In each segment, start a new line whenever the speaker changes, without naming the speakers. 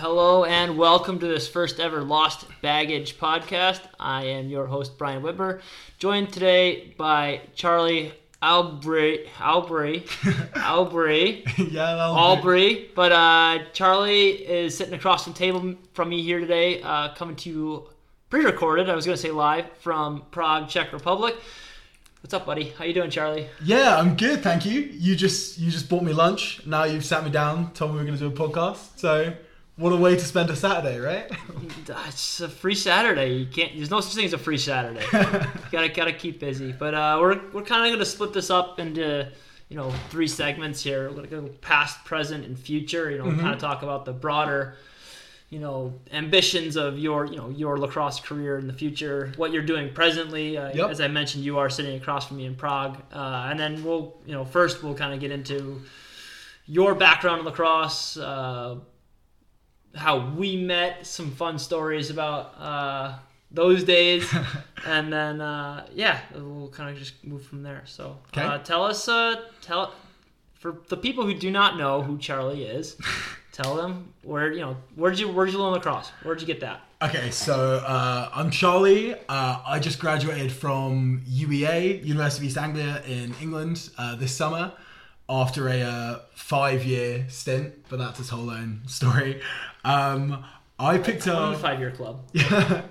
Hello and welcome to this first ever Lost Baggage podcast. I am your host Brian Whitmer, joined today by Charlie Albry, Albry, Albry,
yeah, do.
Albry. But uh, Charlie is sitting across the table from me here today, uh, coming to you pre-recorded. I was going to say live from Prague, Czech Republic. What's up, buddy? How you doing, Charlie?
Yeah, I'm good, thank you. You just you just bought me lunch. Now you've sat me down, told me we are going to do a podcast. So, what a way to spend a Saturday, right?
It's a free Saturday. You can't. There's no such thing as a free Saturday. You gotta gotta keep busy. But uh, we're we're kind of gonna split this up into you know three segments here. We're gonna go past, present, and future. You know,
Mm-hmm.
kind of talk about the broader you know ambitions of your you know your lacrosse career in the future what you're doing presently uh,
Yep.
as i mentioned you are sitting across from me in prague uh, and then we'll you know first we'll kind of get into your background in lacrosse uh, how we met some fun stories about uh, those days. And then uh, yeah we'll kind of just move from there. So
Okay.
uh, tell us uh, tell for the people who do not know who charlie is tell them where you know where did you where did you learn lacrosse? Where did you get that?
Okay, so uh, I'm Charlie. Uh, I just graduated from UEA, University of East Anglia in England, uh, this summer after a uh, five-year stint, but that's his whole own story. Um, I picked up.
five year club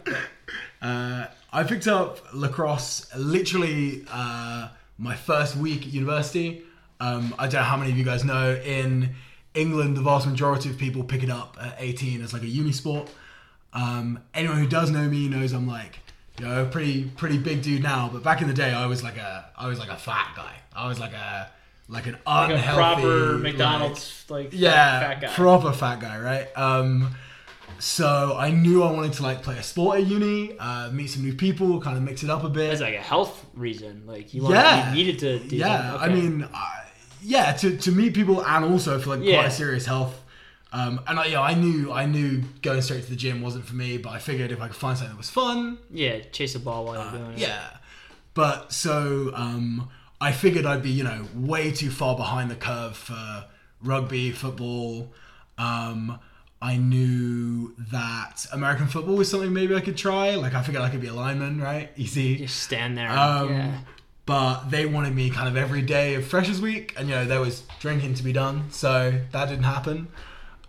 Uh, I picked up lacrosse literally uh, my first week at university. Um, I don't know how many of you guys know. In England, the vast majority of people pick it up at 18 as like a uni sport. Um, anyone who does know me knows I'm like, you know, a pretty pretty big dude now. But back in the day, I was like a I was like a fat guy. I was like a like an unhealthy,
like a proper mcdonald's like,
yeah,
fat guy
proper fat guy, right? Um, so I knew I wanted to like play a sport at uni, uh, meet some new people, kind of mix it up a bit.
as like a health reason like you, wanted,
Yeah.
you needed to do
yeah,
that.
I mean, I, yeah, to, to meet people and also for like
Yeah.
quite a serious health. Um, and I, yeah, I knew I knew going straight to the gym wasn't for me, but I figured if I could find something that was fun,
yeah chase a ball while you're doing it
Uh, yeah. But so um, I figured I'd be, you know, way too far behind the curve for rugby, football. Um, I knew that American football was something maybe I could try. Like I figured I could be a lineman, right? Easy.
just stand there
Um,
yeah
But they wanted me kind of every day of Freshers Week, and you know there was drinking to be done, so that didn't happen.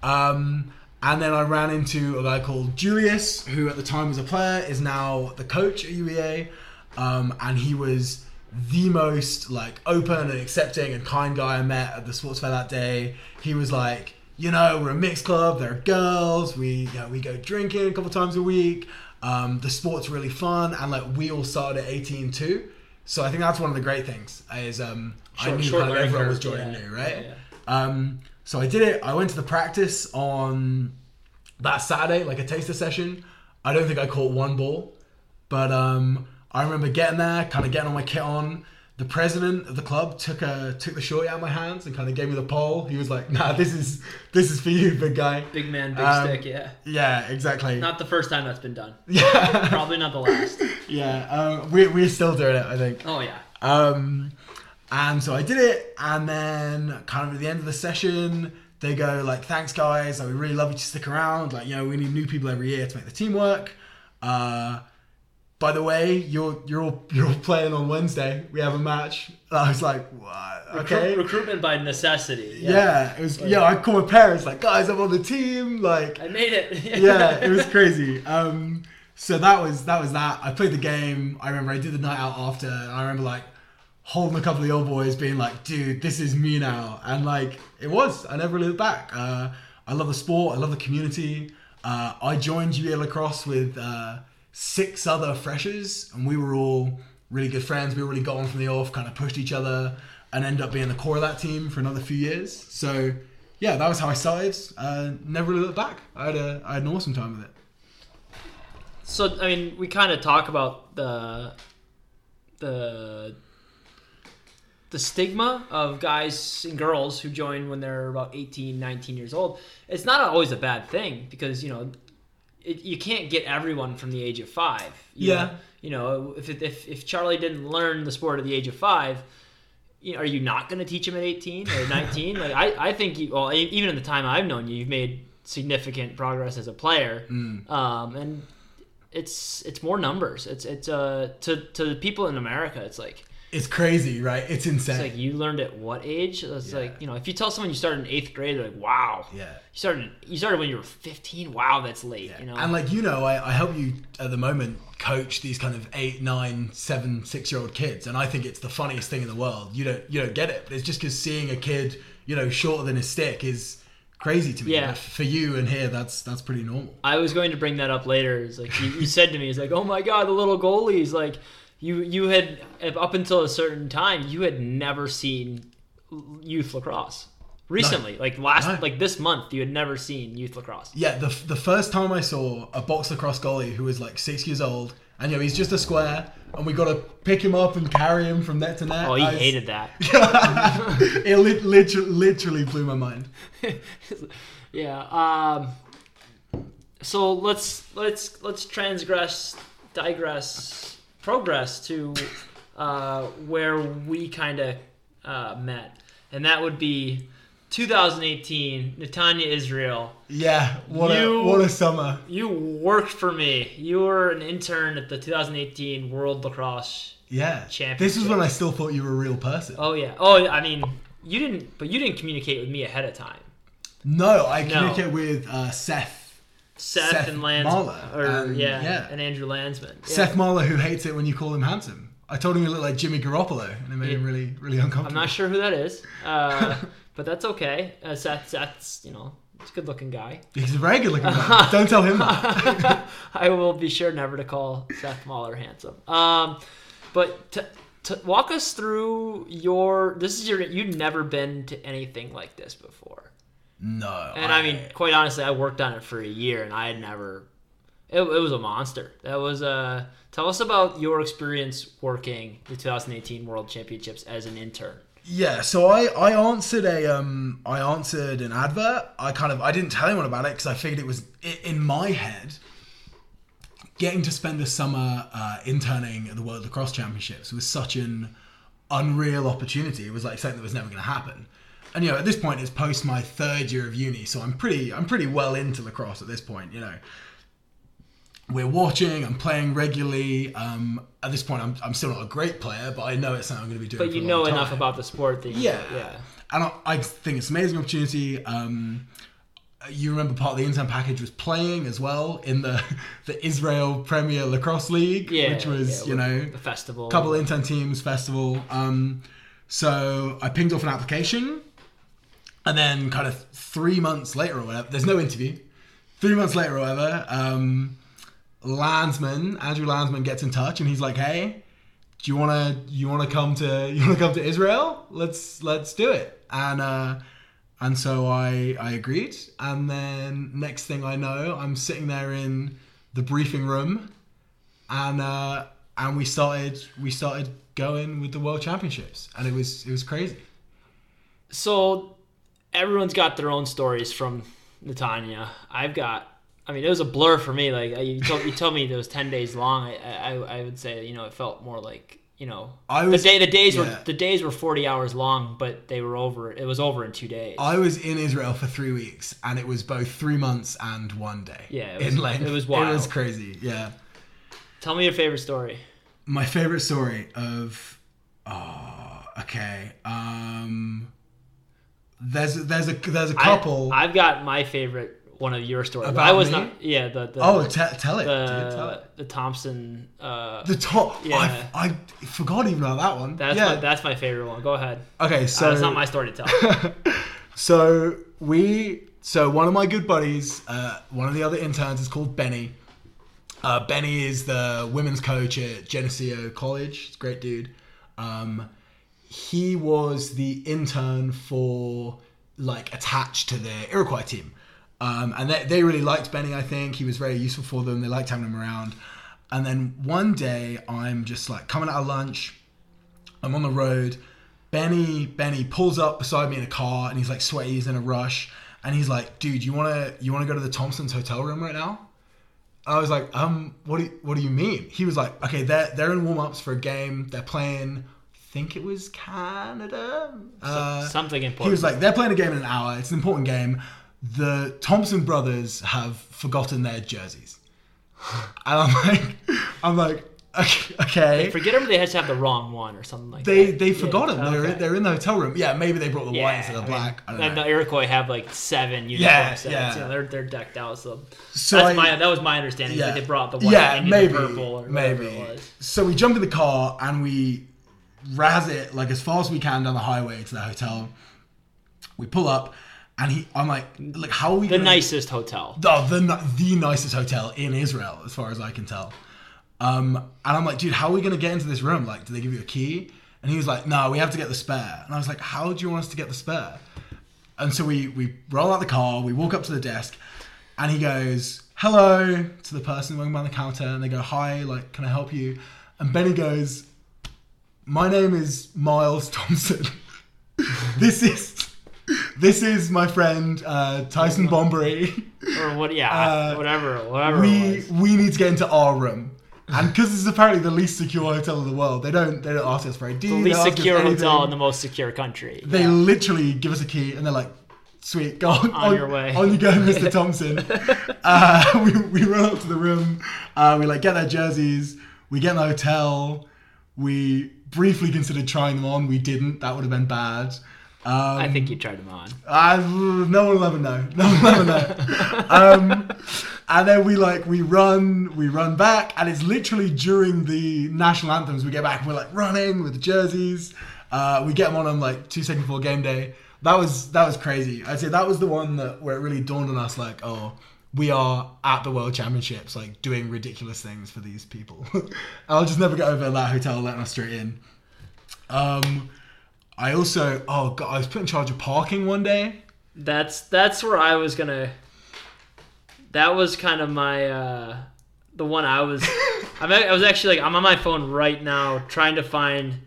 Um, and then I ran into a guy called Julius, who at the time was a player, is now the coach at UEA, um, and he was the most like open and accepting and kind guy I met at the sports fair that day. He was like, you know, we're a mixed club. There are girls. We you know, we go drinking a couple times a week. Um, the sport's really fun, and like we all started at 18 too. So I think that's one of the great things is um, I
Short-
knew
short
kind of everyone was joining
yeah.
new, right?
Yeah,
Um, so I did it. I went to the practice on that Saturday, like a taster session. I don't think I caught one ball, but um, I remember getting there, kind of getting all my kit on. The president of the club took a took the shorty out of my hands and kind of gave me the pole. He was like, "Nah, this is this is for you, big guy."
big man big
Um,
stick yeah
Yeah, exactly.
not the first time that's been done
yeah,
probably not the last
yeah. Um, we we're still doing it, I think.
oh yeah
Um, and so I did it, and then kind of at the end of the session, they go like, "Thanks, guys. Like, we really love you to stick around. Like, you know, we need new people every year to make the team work." Uh, by the way, you're you're all you're all playing on Wednesday. We have a match. I was like, "What? Okay."
Recruit- recruitment by necessity
yeah. it was. Yeah, I called my parents like, "Guys, I'm on the team." Like,
i made it
yeah, it was crazy. Um, so that was that was that. I played the game. I remember I did the night out after, and I remember like holding a couple of the old boys, being like, "Dude, this is me now," and like it was. I never looked back. Uh, I love the sport. I love the community. Uh, I joined UEA lacrosse with uh, six other freshers, and we were all really good friends. We really got on from the off, kind of pushed each other, and ended up being the core of that team for another few years. So yeah, that was how I started. Uh, never really looked back. I had a I had an awesome time with it.
So I mean, we kind of talk about the the the stigma of guys and girls who join when they're about 18, 19 years old. It's not always a bad thing because you know it, you can't get everyone from the age of five. you
Yeah.
know? you know if if if Charlie didn't learn the sport at the age of five. You know, are you not going to teach him at 18 or 19? like I, I think you, well, even in the time I've known you, you've made significant progress as a player.
Mm.
Um, and it's it's more numbers. It's it's uh to to the people in America, it's like
It's crazy, right? It's insane.
it's like you learned at what age? It's
Yeah.
like you know if you tell someone you started in eighth grade, they're like, wow.
yeah.
You started you started when you were 15. Wow, that's late. You know.
And like you know, I, I help you at the moment coach these kind of eight, nine, seven, six year old kids, and I think it's the funniest thing in the world. You don't you don't get it, but it's just because seeing a kid, you know, shorter than a stick is crazy to me.
Yeah.
For you and here, that's that's pretty normal.
I was going to bring that up later. It's like you, you said to me, it's like, oh my god, the little goalies. Like you you had up until a certain time, you had never seen youth lacrosse. Recently, like last,
No.
like this month, you had never seen youth lacrosse.
Yeah, the the first time I saw a box lacrosse goalie who was like six years old, and you know he's just a square, and we got to pick him up and carry him from net to net.
Oh, he
I
hated that.
it lit, literally, literally blew my mind.
yeah. Um. So let's let's let's transgress, digress, progress to uh, where we kind of uh, met, and that would be 2018, Netanya Israel.
Yeah, what
You-
a what a summer.
You worked for me. You were an intern at the 2018 World Lacrosse.
Yeah,
Championship.
this was when I still thought you were a real person.
Oh yeah. Oh, I mean, you didn't, but you didn't communicate with me ahead of time.
No, I
No.
with uh, Seth.
Seth,
Seth
and Lands,
Mahler,
or
and-
yeah,
yeah.
and Andrew Landsman. Yeah.
Seth Marler, who hates it when you call him handsome. I told him he looked like Jimmy Garoppolo, and it made him really, really uncomfortable.
I'm not sure who that is, uh, but that's okay. Uh, Seth, Seth's, you know, he's a good-looking guy.
He's a very good looking guy. Don't tell him that.
I will be sure never to call Seth Mahler handsome. Um, but to, to walk us through your, this is your, you've never been to anything like this before.
No.
And I mean, quite honestly, I worked on it for a year, and I had never. It, it was a monster. That was Uh, tell us about your experience working the 2018 World Championships as an intern.
Yeah, so I, I answered a um I answered an advert. I kind of I didn't tell anyone about it because I figured it was in my head. Getting to spend the summer uh, interning at the World Lacrosse Championships was such an unreal opportunity. It was like something that was never going to happen. And you know, at this point, it's post my third year of uni, so I'm pretty I'm pretty well into lacrosse at this point. You know, we're watching, I'm playing regularly. Um, at this point, I'm, I'm still not a great player, but I know it's something I'm going to be doing.
But you know enough about the sport that you
Yeah,
yeah.
And I, I think it's an amazing opportunity. Um, you remember part of the intern package was playing as well in the the Israel Premier Lacrosse League,
Yeah,
which was
yeah,
you know
the festival.
a couple intern teams festival. Um, so I pinged off an application, and then kind of three months later or whatever, there's no interview. Three months later or whatever, um, Landsman Andrew Landsman gets in touch and he's like, "Hey, do you wanna you wanna come to you wanna come to Israel? Let's let's do it." And uh, and so I I agreed. And then next thing I know, I'm sitting there in the briefing room, and uh, and we started we started going with the World Championships, and it was it was crazy.
So everyone's got their own stories from Netanya. I've got. I mean, it was a blur for me. Like you told, you told me it was ten days long. I, I, I would say, you know, it felt more like, you know,
was
the day, the days
yeah.
were the days were forty hours long, but they were over. It was over in two days.
I was in Israel for three weeks, and it was both three months and one day.
Yeah, it was-
in length.
it was wild.
It was crazy. Yeah.
Tell me your favorite story.
My favorite story of. Oh, okay. Um. There's there's a there's a couple.
I, have got my favorite one of your stories.
About
I was
me?
not. Yeah, the the
oh, te- tell it. dude, tell
the,
it.
the Thompson. Uh,
The top.
Yeah.
I, I forgot even about that one.
that's
yeah.
my, that's my favorite one. Go ahead.
okay, so
Uh, that's not my story to tell.
so we so one of my good buddies uh, one of the other interns is called benny uh, benny is the women's coach at geneseo college he's a great dude um, he was the intern for like attached to the iroquois team um, and they, they really liked benny i think he was very useful for them they liked having him around and then one day i'm just like coming out of lunch I'm on the road. Benny Benny pulls up beside me in a car and he's like sweaty, he's in a rush, and he's like, "Dude, you wanna you wanna go to the Thompsons hotel room right now?" I was like, "Um, what do you, what do you mean?" He was like, "Okay, they're they're in warm ups for a game. They're playing. I think it was Canada. Uh,
Something important.
he was like, they're playing a game in an hour. It's an important game. the Thompson brothers have forgotten their jerseys, and I'm like, I'm like, okay. okay.
Forget them. They to have the wrong one or something like
They
that.
they they forgot them. They're
okay.
they're in the hotel room. Yeah, maybe they brought the
Yeah,
white instead of black. I
mean, and
know.
the Iroquois have like seven uniform
Yeah,
sets.
yeah.
You know, they're they're decked out. So,
So
that's
I-
my that was my understanding.
yeah.
They brought the white
yeah,
and
maybe,
the purple or
maybe.
whatever it was.
So we jump in the car and we razz it like as far as we can down the highway to the hotel. We pull up, and he, I'm like, like how are we?
The
gonna,
nicest hotel.
the, the the nicest hotel in Israel, as far as I can tell. Um, and I'm like, dude, how are we gonna get into this room? Like, do they give you a key? And he was like, no, we have to get the spare. And I was like, how do you want us to get the spare? And so we we roll out the car, we walk up to the desk, and he goes, hello to the person working behind the counter, and they go, hi, like, can I help you? And Benny goes, my name is Miles Thompson. this is this is my friend uh, Tyson Bomberry.
Or what? Yeah,
Uh,
whatever, whatever
we we need to get into our room. And because this is apparently the least secure hotel in the world, they don't they don't ask us for ID.
The least secure hotel in the most secure country.
They literally give us a key and they're like, "Sweet, go on,
On your way."
on you go, Mr. Thompson." uh, we we run up to the room. Uh, we like get their jerseys. We get in the hotel. We briefly considered trying them on. We didn't. That would have been bad. Um,
I think you tried them on.
I, no one will ever know. No one will ever know. um, and then we like we run, we run back, and it's literally during the national anthems we get back. and We're like running with the jerseys. Uh, we get them on them like two seconds before game day. That was that was crazy. I'd say that was the one that where it really dawned on us like, oh, we are at the World Championships, like doing ridiculous things for these people. I'll just never get over that hotel letting us straight in. Um, I also oh god, I was put in charge of parking one day.
That's that's where I was gonna. That was kind of my uh, the one I was. I'm, I was actually like I'm on my phone right now trying to find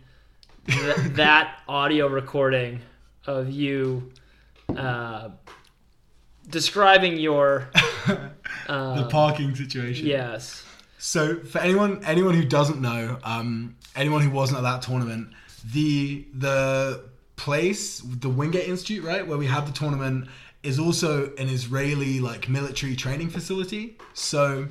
th- that audio recording of you uh, describing your. Uh,
the parking situation.
yes.
So for anyone anyone who doesn't know, um, anyone who wasn't at that tournament, the the place, the Wingate Institute, right, where we had the tournament, is also an Israeli like military training facility. So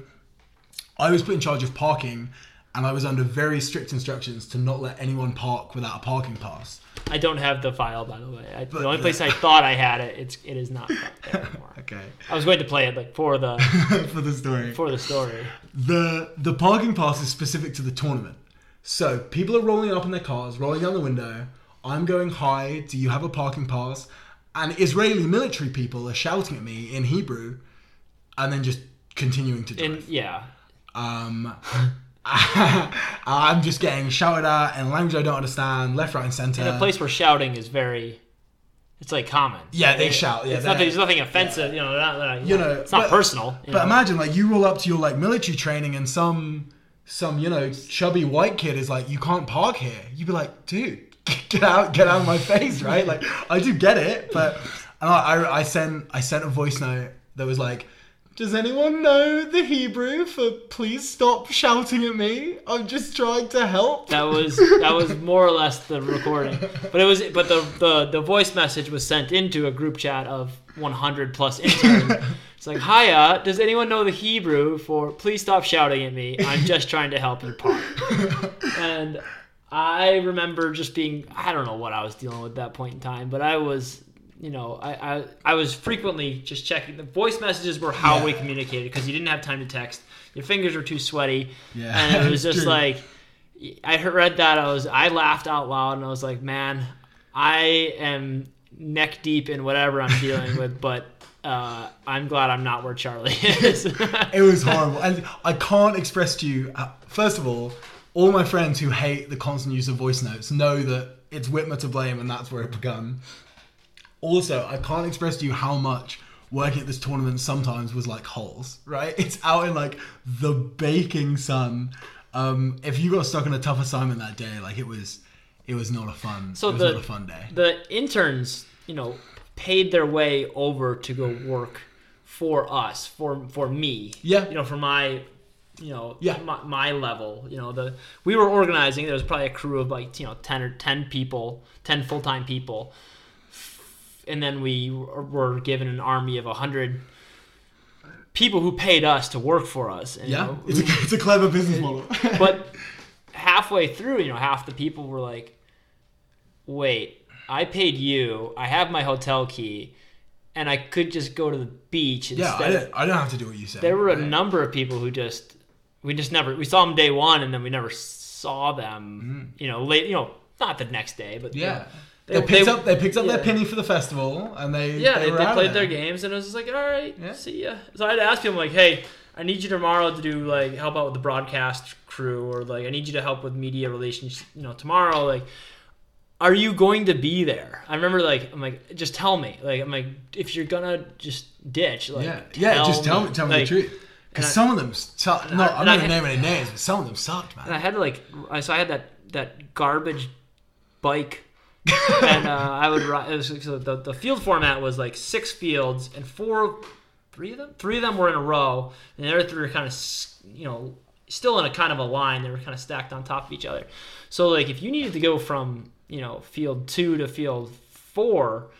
I was put in charge of parking, and I was under very strict instructions to not let anyone park without a parking pass.
I don't have the file, by the way. I, the only place I thought I had it, it's it is not there anymore.
Okay.
I was going to play it like for the
for the story.
for the story.
The the parking pass is specific to the tournament. So people are rolling up in their cars, rolling down the window. I'm going, "Hi, do you have a parking pass?" And Israeli military people are shouting at me in Hebrew, and then just continuing to drive.
And yeah,
Um, I'm just getting shouted at in a language I don't understand, left, right, and center.
in a place where shouting is very, it's like common.
Yeah, they
It-
shout, yeah,
it's nothing. There's nothing offensive. You know, not, not-
You know,
it's not
but-
personal.
But
know.
imagine, like, you roll up to your like military training, and some some you know chubby white kid is like, "You can't park here." You'd be like, "Dude, get out, get out of my face!" Right? Like, I do get it, but and I, I I sent I sent a voice note that was like. Does anyone know the Hebrew for please stop shouting at me? I'm just trying to help.
that was that was more or less the recording. But it was but the the, the voice message was sent into a group chat of 100 plus interns. It's like, hiya, does anyone know the Hebrew for please stop shouting at me? I'm just trying to help you park. and I remember just being I don't know what I was dealing with at that point in time, but I was you know, I, I, I was frequently just checking. The voice messages were how
Yeah.
we communicated because you didn't have time to text. Your fingers were too sweaty.
Yeah,
And it was just
true.
like, I read that. I was, I laughed out loud and I was like, man, I am neck deep in whatever I'm dealing with, but uh, I'm glad I'm not where Charlie is.
It was horrible, and I can't express to you. Uh, first of all, all my friends who hate the constant use of voice notes know that it's Whitmer to blame, and that's where it began. Also, I can't express to you how much working at this tournament sometimes was like holes. Right? It's out in like the baking sun. Um, if you got stuck in a tough assignment that day, like it was, it was not a fun.
So
it was
the-
not a fun day.
the interns, you know, paid their way over to go work for us, for for me.
Yeah.
You know, for my, you know,
Yeah.
my, my level. You know, the we were organizing. There was probably a crew of like you know ten or ten people, ten full time people. And then we were given an army of a hundred people who paid us to work for us. And, you
Yeah,
know,
it's a, it's a clever business model.
but halfway through, you know, half the people were like, "Wait, I paid you. I have my hotel key, and I could just go to the beach
yeah. I don't, I don't have to do what you said.
there were a
right?
number of people who just we just never we saw them day one, and then we never saw them. You know, late. You know, not the next day, but you
Mm-hmm. Yeah.
know,
They, picked up. They picked up
yeah.
their penny for the festival, and they
Yeah,
they,
they, they played their games, and it was just like, all right,
Yeah.
see ya. So I had to ask him like, hey, I need you tomorrow to do like help out with the broadcast crew, or like I need you to help with media relations, you know, tomorrow. Like, are you going to be there? I remember like I'm like, just tell me. Like I'm like, if you're gonna just ditch, like,
yeah, yeah. Just tell me, tell me
Like,
the truth. Because some of them sucked. No, I'm not
gonna
name any names, but some of them sucked,
And I had to like, I so I had that that garbage bike, and uh, I would was, so the the field format was like six fields and four, three of them, three of them were in a row, and the other three were kind of you know still in a kind of a line. They were kind of stacked on top of each other. So like if you needed to go from you know field two to field four,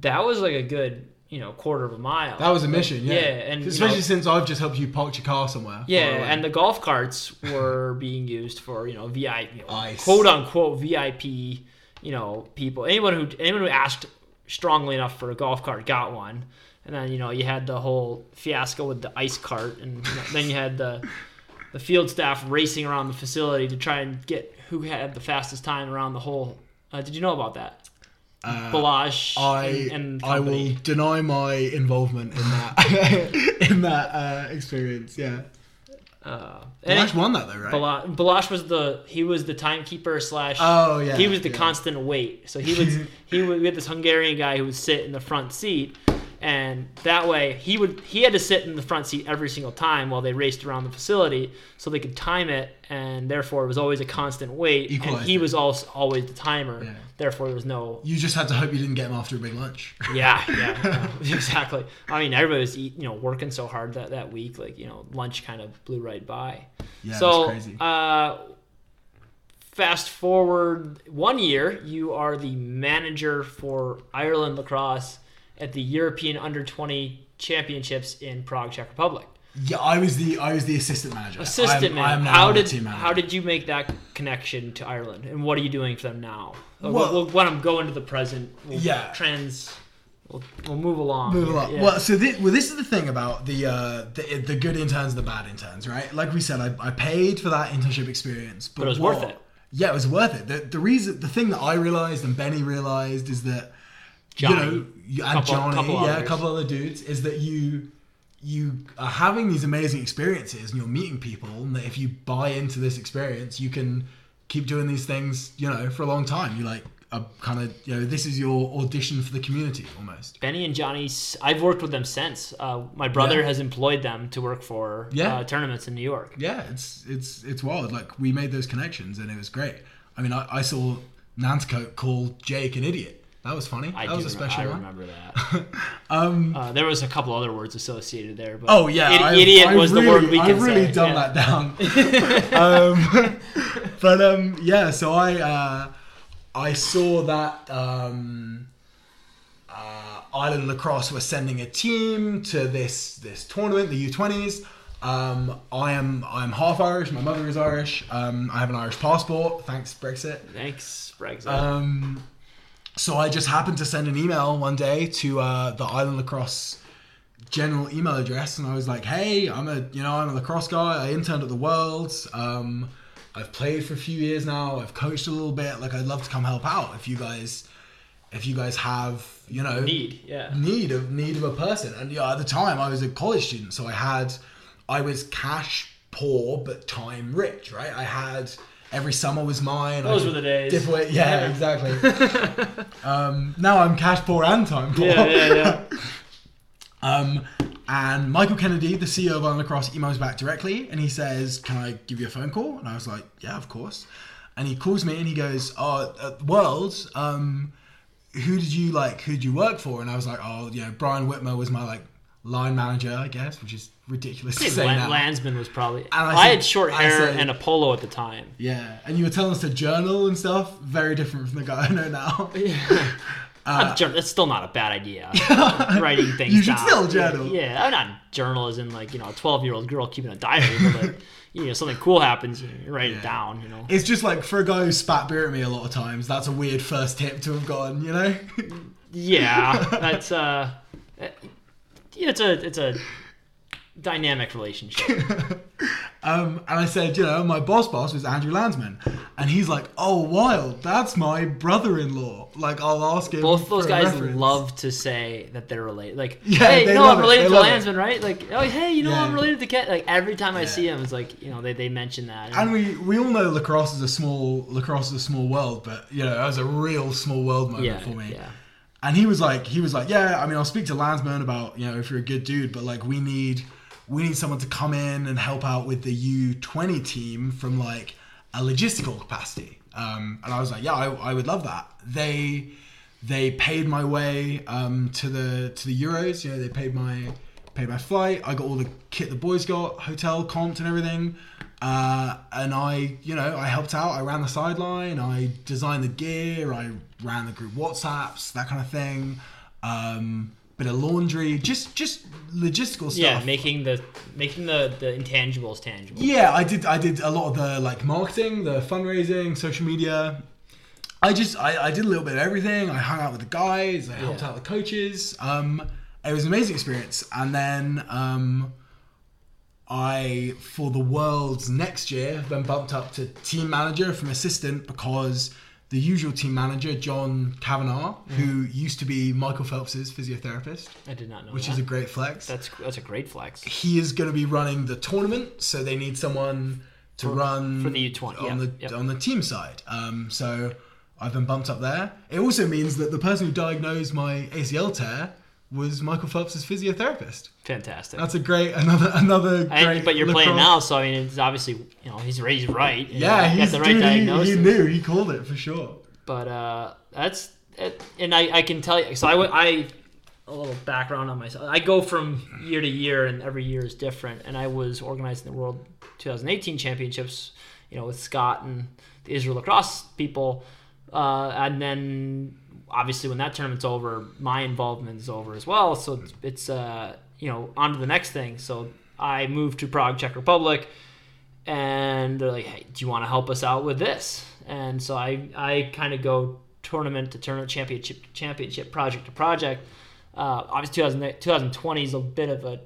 that was like a good you know quarter of a mile.
That was a mission, yeah.
Yeah, and, you
especially
know-
since I've just helped you park your car somewhere.
Yeah, and the golf carts were being used for you know VIP, you know, quote unquote VIP, you know, people. Anyone who anyone who asked strongly enough for a golf cart got one. And then you know you had the whole fiasco with the ice cart, and you know, then you had the the field staff racing around the facility to try and get who had the fastest time around the whole. Uh, did you know about that?
Uh,
Balazs
I
and, and
I will deny my involvement in that in that uh, experience. Yeah,
Uh,
Balazs won that though, right?
Bala- Balazs was the he was the timekeeper slash
oh yeah,
he was the
yeah.
constant wait. So he was he would we had this Hungarian guy who would sit in the front seat, and that way he would he had to sit in the front seat every single time while they raced around the facility, so they could time it, and therefore it was always a constant wait. And he
Equalizer.
was also always the timer.
Yeah.
Therefore there was no
You just had to hope you didn't get him after a big lunch.
yeah, yeah, yeah, exactly. I mean, everybody was eat, you know working so hard that, that week, like you know, lunch kind of blew right by.
Yeah,
so,
that's crazy.
uh, fast forward one year, you are the manager for Ireland lacrosse at the European Under Twenty Championships in Prague, Czech Republic.
Yeah, I was the I was the assistant manager.
Assistant
I am, I am now
how
the
did
team manager.
how did you make that connection to Ireland, and what are you doing for them now?
Well-
we'll, we'll, when I'm going to the present, we'll
Yeah.
trans. We'll, we'll move along.
Move along.
yeah.
Well, so this, well, this is the thing about the, uh, the the good interns, and the bad interns, right? Like we said, I, I paid for that internship experience, but,
But it was
what-
worth it.
Yeah, it was worth it. The, the reason, the thing that I realized and Benny realized is that
Johnny.
you know, you, and
Couple-
Johnny,
couple
yeah, a couple other dudes, is that you you are having these amazing experiences and you're meeting people, and that if you buy into this experience, you can keep doing these things, you know, for a long time. You like a kind of, you know, this is your audition for the community almost.
Benny and Johnny, I've worked with them since. Uh, my brother
Yeah.
has employed them to work for
Yeah.
uh, tournaments in New York.
yeah, it's it's it's wild. Like we made those connections and it was great. I mean, I, I saw Nanticoke call Jake an idiot. That was funny.
I
that was a special
I
one.
remember that.
Um,
Uh, there was a couple other words associated there, but
oh yeah,
idiot
I've
was the word we
I've
could
really
say.
done
yeah.
that down. um, but um, yeah, so I uh, I saw that um, uh, Ireland lacrosse were sending a team to this this tournament, the U20s. Um, I am I'm half Irish. My mother is Irish. Um, I have an Irish passport. Thanks Brexit.
Thanks, Brexit.
Um, so I just happened to send an email one day to uh, the Ireland Lacrosse general email address, and I was like, "Hey, I'm a you know I'm a lacrosse guy. I interned at the Worlds. Um, I've played for a few years now. I've coached a little bit. Like, I'd love to come help out if you guys if you guys have you know
Need, yeah.
need of need of a person. And yeah, at the time I was a college student, so I had I was cash poor but time rich, right? I had every summer was mine.
Those were the days.
dip away- yeah,
Yeah.
exactly. um, now I'm cash poor and time poor.
Yeah, yeah, yeah.
Um, and Michael Kennedy, the CEO of Lacrosse, emails back directly and he says, "Can I give you a phone call?" And I was like, "Yeah, of course." And he calls me and he goes, "Oh, at Worlds, um, who did you like? Who did you work for?" And I was like, "Oh, you know, Brian Whitmer was my like line manager, I guess, which is ridiculous
I
to say
Lan-
now."
Landsman was probably.
I
I,
said-
had short
I
hair
said-
and a polo at the time.
Yeah, and you were telling us to journal and stuff. Very different from the guy I know now.
Not jour- that's still not a bad idea. Writing things.
You should
down.
still journal.
Yeah, I'm not journal as in like you know a 12 year old girl keeping a diary, but like, you know something cool happens, you write it down. You know.
It's just like for a guy who spat beer at me a lot of times, that's a weird first tip to have gotten, you know?
Yeah, that's uh, yeah, it's a it's a dynamic relationship.
Um, and I said, you know, my boss boss was Andrew Landsman. And he's like, oh, wild, that's my brother in law. Like, I'll ask him.
Both those guys
reference.
love to say that they're related. Like,
Yeah,
hey, know, I'm
it.
related
They
to
love it.
Landsman, right? Like, oh, hey, you know,
Yeah.
I'm related to Ken. Like, every time I
Yeah.
see him, it's like, you know, they, they mention that.
And we, we all know lacrosse is a small lacrosse is a small world, but you know, that was a real small world moment for me.
yeah.
And he was like, he was like, yeah, I mean, I'll speak to Landsman about, you know, if you're a good dude, but like, we need, we need someone to come in and help out with the U20 team from like a logistical capacity. Um, and I was like, yeah, I, I would love that. They, they paid my way um, to the to the Euros. You know, they paid my paid my flight. I got all the kit the boys got, hotel, comped, and everything. Uh, and I, you know, I helped out. I ran the sideline. I designed the gear. I ran the group WhatsApps, that kind of thing. Um, bit of laundry, just just logistical stuff.
Yeah, making the making the, the intangibles tangible.
Yeah, I did. I did a lot of the like marketing, the fundraising, social media. I just I, I did a little bit of everything. I hung out with the guys. I helped
Yeah.
out the coaches. Um, it was an amazing experience. And then um, I for the Worlds next year have been bumped up to team manager from assistant because the usual team manager John Kavanagh, who used to be Michael Phelps's physiotherapist,
I did not know
which
that.
is a great flex
that's that's a great flex.
he is going to be running the tournament, so they need someone to
For-
run
for the U20,
on the
yep.
on the team side. Um, so I've been bumped up there. It also means that the person who diagnosed my ACL tear was Michael Phelps's physiotherapist.
Fantastic.
That's a great another another
And-
great.
but you're playing now, so I mean, it's obviously you know he's raised right.
Yeah,
he
he's
the right
dude,
diagnosis.
he knew. He called it for sure.
But uh, that's it, and I, I can tell you. So I went- I a little background on myself. I go from year to year, and every year is different. And I was organizing the World 2018 Championships, you know, with Scott and the Israel lacrosse people, uh, and then obviously when that tournament's over, my involvement is over as well. So it's, it's uh, you know on to the next thing. So I moved to Prague, Czech Republic and they're like, "Hey, do you want to help us out with this?" And so I I kind of go tournament to tournament, championship to championship, project to project. Uh, obviously, 2000, 2020 is a bit of a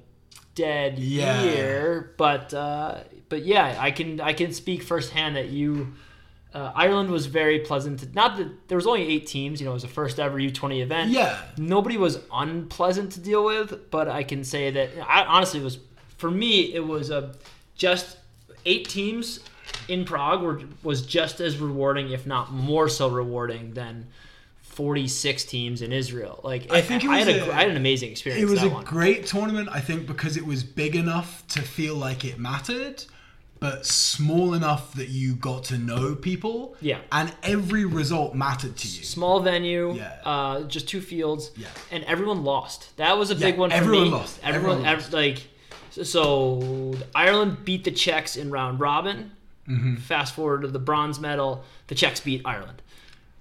dead
Yeah.
year, but uh, but yeah, I can I can speak firsthand that you. Uh, Ireland was very pleasant. To, not that there was only eight teams. You know, it was the first ever U20 event
Yeah,
nobody was unpleasant to deal with, but I can say that I honestly it was for me it was a just eight teams in Prague were was just as rewarding, if not more so rewarding than. 46 teams in Israel. Like
I think it
I had, a,
a-
I had an amazing experience.
it was a
one.
great tournament. I think because it was big enough to feel like it mattered, but small enough that you got to know people.
Yeah.
and every result mattered to you.
small venue,
Yeah.
uh, just two fields,
Yeah.
and everyone lost. That was a
Yeah,
big one for
everyone lost.
Everyone,
Everyone
ev-
lost.
like so, Ireland beat the Czechs in round robin.
Mm-hmm.
Fast forward to the bronze medal, the Czechs beat Ireland.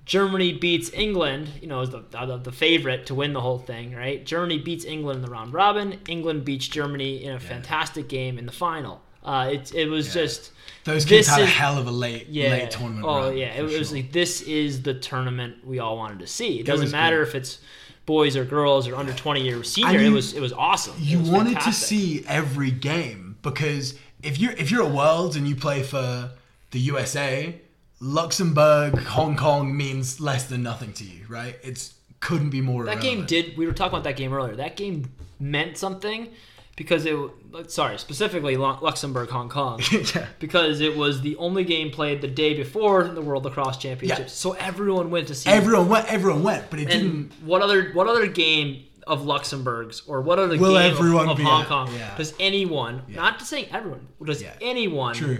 Germany beats England, you know, is the, the the favorite to win the whole thing, right? Germany beats England in the round robin. England beats Germany in a fantastic game in the final. Uh, it it was
Yeah.
just
Those kids had a hell of a late
yeah.
late tournament.
Oh
run,
yeah, it was
sure.
like this is the tournament we all wanted to see. It doesn't matter
great.
if it's boys or girls or under twenty year senior.
And
it was it was awesome.
You
was
wanted
fantastic.
to see every game because if you're if you're at Worlds and you play for the USA, Luxembourg, Hong Kong means less than nothing to you, right? It's couldn't be more.
that game did. We were talking about that game earlier. That game meant something because it. Sorry, specifically Luxembourg, Hong Kong.
yeah.
Because it was the only game played the day before the World Lacrosse Championships,
Yeah.
so everyone went to see.
Everyone went. Everyone went, but it didn't.
What other what other game of Luxembourg's or what other
Will
game
everyone
of, of Hong
at?
Kong
Yeah.
does anyone not to say everyone does
Yeah.
anyone
True.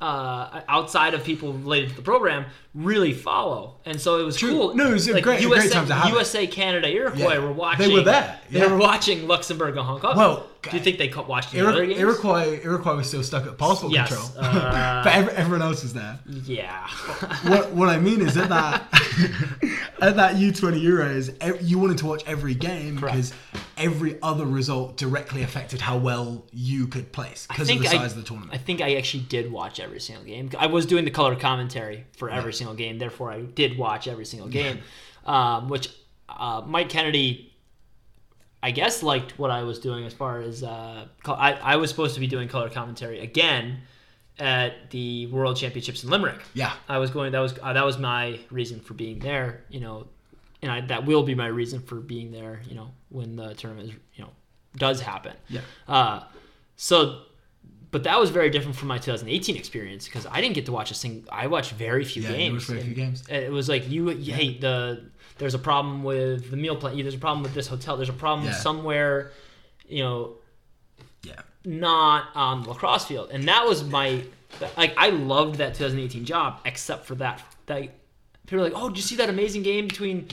uh, outside of people related to the program really follow, and so it was
True.
cool.
No, it was a great- a great time to have it.
USA, Canada, Iroquois
Yeah.
were watching.
They were there,
They were watching Luxembourg and Hong Kong.
Well,
do you think they watched the other games?
Iroquois, Iroquois was still stuck at passport
Yes,
control,
uh,
but ev- everyone else was there.
Yeah.
what, what I mean is at that at that U20 Euros, you wanted to watch every game because every other result directly affected how well you could place because of the
I,
size of the tournament.
I think I actually did watch every single game. I was doing the color commentary for every single game, therefore I did watch every single game. Um, which uh, Mike Kennedy, I guess, liked what I was doing as far as uh, I, I was supposed to be doing color commentary again at the World Championships in Limerick.
yeah,
I was going. That was uh, that was my reason for being there. You know, and I, that will be my reason for being there. You know, when the tournament is, you know does happen.
Yeah.
Uh, so, but that was very different from my 2018 experience because I didn't get to watch a single. I watched very few
Yeah,
games.
watched very few games.
It was like you. Hey, the there's a problem with the meal plan. There's a problem with this hotel. There's a problem
Yeah.
somewhere. You know,
yeah,
not on the lacrosse field, and that was my like I loved that 2018 job, except for that. That people are like, "Oh, did you see that amazing game between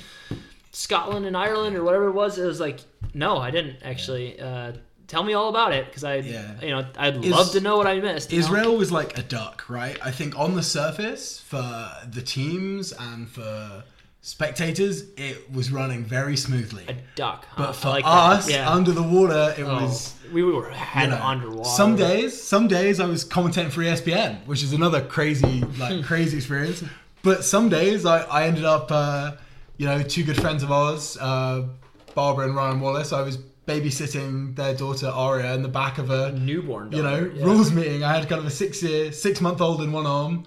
Scotland and Ireland or whatever it was?" It was like, no, I didn't actually. Uh, tell me all about it because I,
Yeah.
you know, I'd
Is-
love to know what I missed. you know?
Israel was like a duck, right? I think on the surface for the teams and for spectators, it was running very smoothly.
a duck, huh?
But for
like
us,
yeah.
under the water, it
Oh,
was
we were head
you know,
underwater.
Some days, some days I was commentating for ESPN, which is another crazy, like crazy experience. But some days I, I ended up, uh, you know, two good friends of ours, uh, Barbara and Ryan Wallace. I was babysitting their daughter Aria in the back of a,
newborn,
you know,
yeah.
rules meeting. I had kind of a six year, six month old in one arm,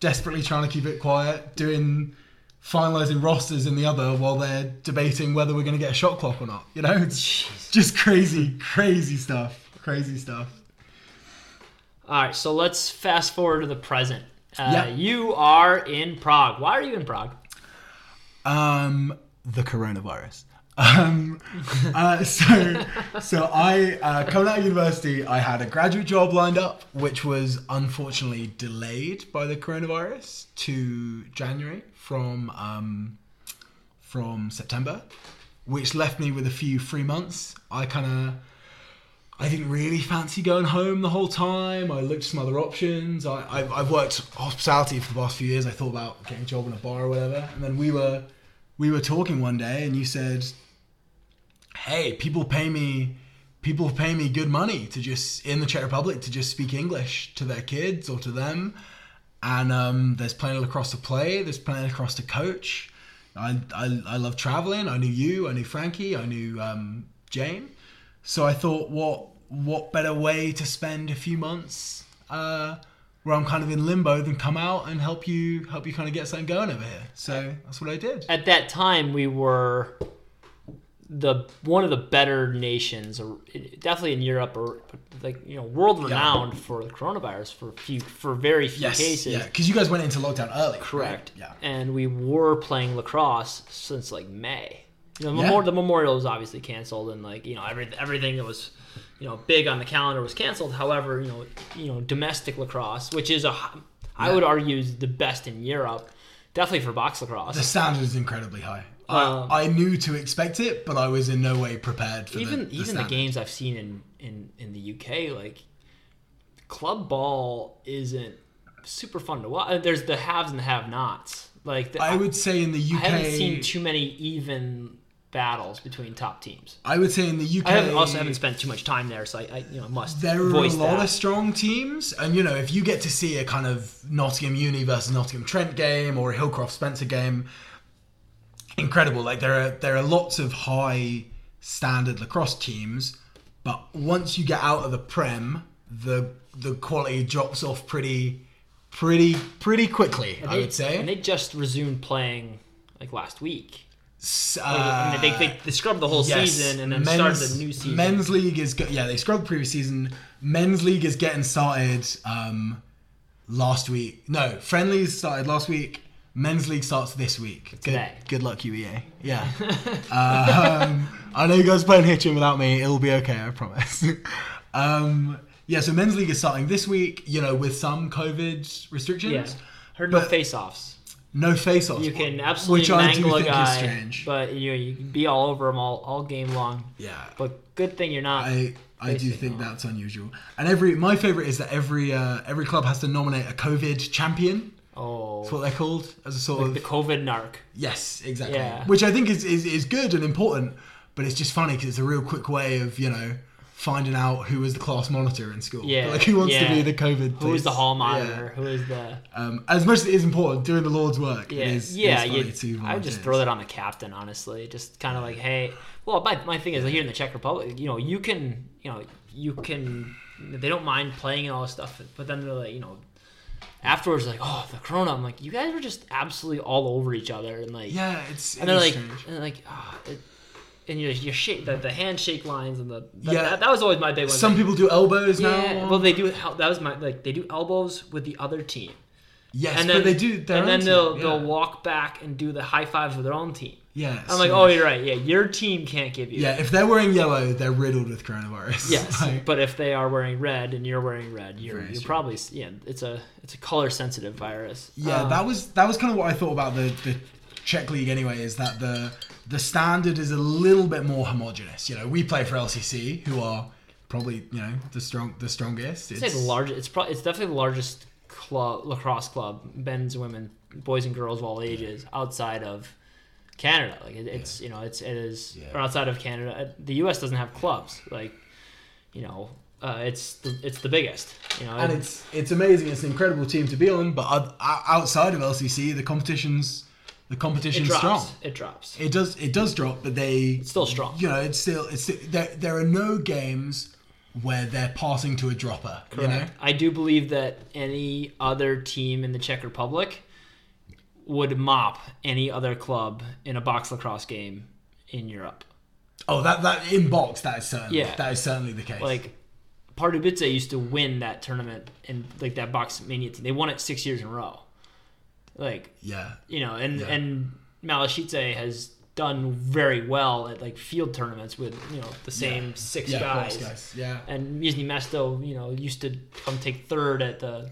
desperately trying to keep it quiet, doing finalizing rosters in the other while they're debating whether we're going to get a shot clock or not. You know, it's just crazy, crazy stuff, crazy stuff.
All right, so let's fast forward to the present. Uh,
Yeah.
You are in Prague. Why are you in Prague?
Um, the coronavirus. Um, uh, so, so I uh, coming out of university, I had a graduate job lined up, which was unfortunately delayed by the coronavirus to January from um, from September, which left me with a few free months. I kind of. I didn't really fancy going home the whole time. I looked at some other options. I, I've, I've worked hospitality for the past few years. I thought about getting a job in a bar or whatever. And then we were we were talking one day, and you said, "Hey, people pay me, people pay me good money to just in the Czech Republic to just speak English to their kids or to them, and um, there's plenty of lacrosse to play. There's plenty of lacrosse to coach. I, I, I love traveling. I knew you. I knew Frankie. I knew um, Jane. So I thought, what what better way to spend a few months uh, where I'm kind of in limbo than come out and help you help you kind of get something going over here. So that's what I did.
At that time, we were the one of the better nations, or definitely in Europe, or like you know, world renowned for the coronavirus for few for very few
Yes,
cases.
yeah, because you guys went into lockdown early. right?
Correct.
Yeah.
And we were playing lacrosse since like May. You know,
Yeah.
memor- the memorial was obviously canceled, and like you know, every, everything that was you know big on the calendar was canceled. However, you know, you know, domestic lacrosse, which is a, I
Yeah.
would argue is the best in Europe, definitely for box lacrosse.
The standard is incredibly high.
Um,
I, I knew to expect it, but I was in no way prepared for
even
the, the
even the games I've seen in in in the UK, like club ball isn't super fun to watch. There's the haves and the have-nots. Like the,
I would say in the UK,
I haven't seen too many even battles between top teams.
I would say in the UK,
I haven't, also haven't spent too much time there, so I, I you know must
there are a lot
that.
of strong teams, and you know if you get to see a kind of Nottingham Uni versus Nottingham Trent game or a Hillcroft Spencer game, incredible. Like there are there are lots of high standard lacrosse teams, but once you get out of the prem, the the quality drops off pretty pretty pretty quickly.
And
I
they-
would say.
and they just resumed playing like last week.
S-
Like, they, they, they scrubbed the whole
Yes.
season and then
men's,
started the new season.
Men's league is good. yeah they scrubbed the previous season. Men's league is getting started um, last week. No, friendlies started last week. Men's league starts this week. Good,
Today.
good luck, UEA. Yeah. um, I know you guys playing Hitchin without me. It'll be okay. I promise. um, Yeah, so men's league is starting this week. You know, with some COVID restrictions.
Yeah. Heard no face-offs.
No face-offs.
You can absolutely
which I do
mangle a
think is strange.
but you know, you can be all over him all, all game long.
Yeah.
But good thing you're not.
I I do think that's unusual. And every my favorite is that every uh, every club has to nominate a COVID champion.
Oh,
That's what they're called as a sort
like
of
the COVID narc.
yes, exactly.
Yeah.
Which I think is, is is good and important, but it's just funny because it's a real quick way of you know finding out who was the class monitor in school.
Yeah,
like who wants
yeah.
to be the COVID.
Who is the hall
Yeah.
monitor? Who is the
Um, as much as it is important, doing the Lord's work.
yeah
it is,
yeah?
It is
you,
funny to
I would just throw that on the captain, honestly. Just kind of like, hey, well, my my thing is here in the Czech Republic, you know, you can, you know, you can. They don't mind playing and all this stuff, but then they're like, you know. Afterwards, like, oh, the corona. I'm like, you guys were just absolutely all over each other, and like,
Yeah, it's
and they're like,
strange.
and they're like, ah, it, and you you shake the, the handshake lines and the that,
Yeah.
that, that was always my big one.
Some
like,
people do elbows
yeah,
now.
well they do that was my like they do elbows with the other team,
yes,
and then
they do.
And then they'll
team,
they'll walk back and do the high fives with their own team.
Yeah,
I'm like, oh, you're right. Yeah, your team can't give you.
Yeah, if they're wearing yellow, they're riddled with coronavirus.
Yes,
Like,
but if they are wearing red and you're wearing red, you're you're probably yeah. It's a it's a color sensitive virus.
yeah,
Um,
that was that was kind of what I thought about the the Czech league anyway. Is that the the standard is a little bit more homogenous. You know, we play for LCC, who are probably you know the strong the strongest.
I'd the largest. It's probably it's definitely the largest club lacrosse club, men's, women, boys and girls of all ages, outside of Canada. Like it, it's you know it's it is
Yeah.
or outside of Canada. Uh, The U.S. doesn't have clubs. Like you know uh, it's the, it's the biggest. You know
and it's it's amazing. It's an incredible team to be on. But outside of LCC, the competition's the
it
competition's
drops.
strong.
It drops.
It does it does drop, but they
It's still strong.
You know, it's still it's there. There are no games where they're passing to a dropper. You know,
Correct. I do believe that any other team in the Czech Republic would mop any other club in a box lacrosse game in Europe.
oh that that in box that is certainly
Yeah.
that is certainly the case.
Like Pardubice used to win that tournament and like that box mania team. They won it six years in a row. Like
yeah,
you know, and
Yeah.
and Malachite has done very well at like field tournaments with you know the same six
yeah,
guys.
guys, yeah.
And Mizny Mesto, you know, used to come take third at the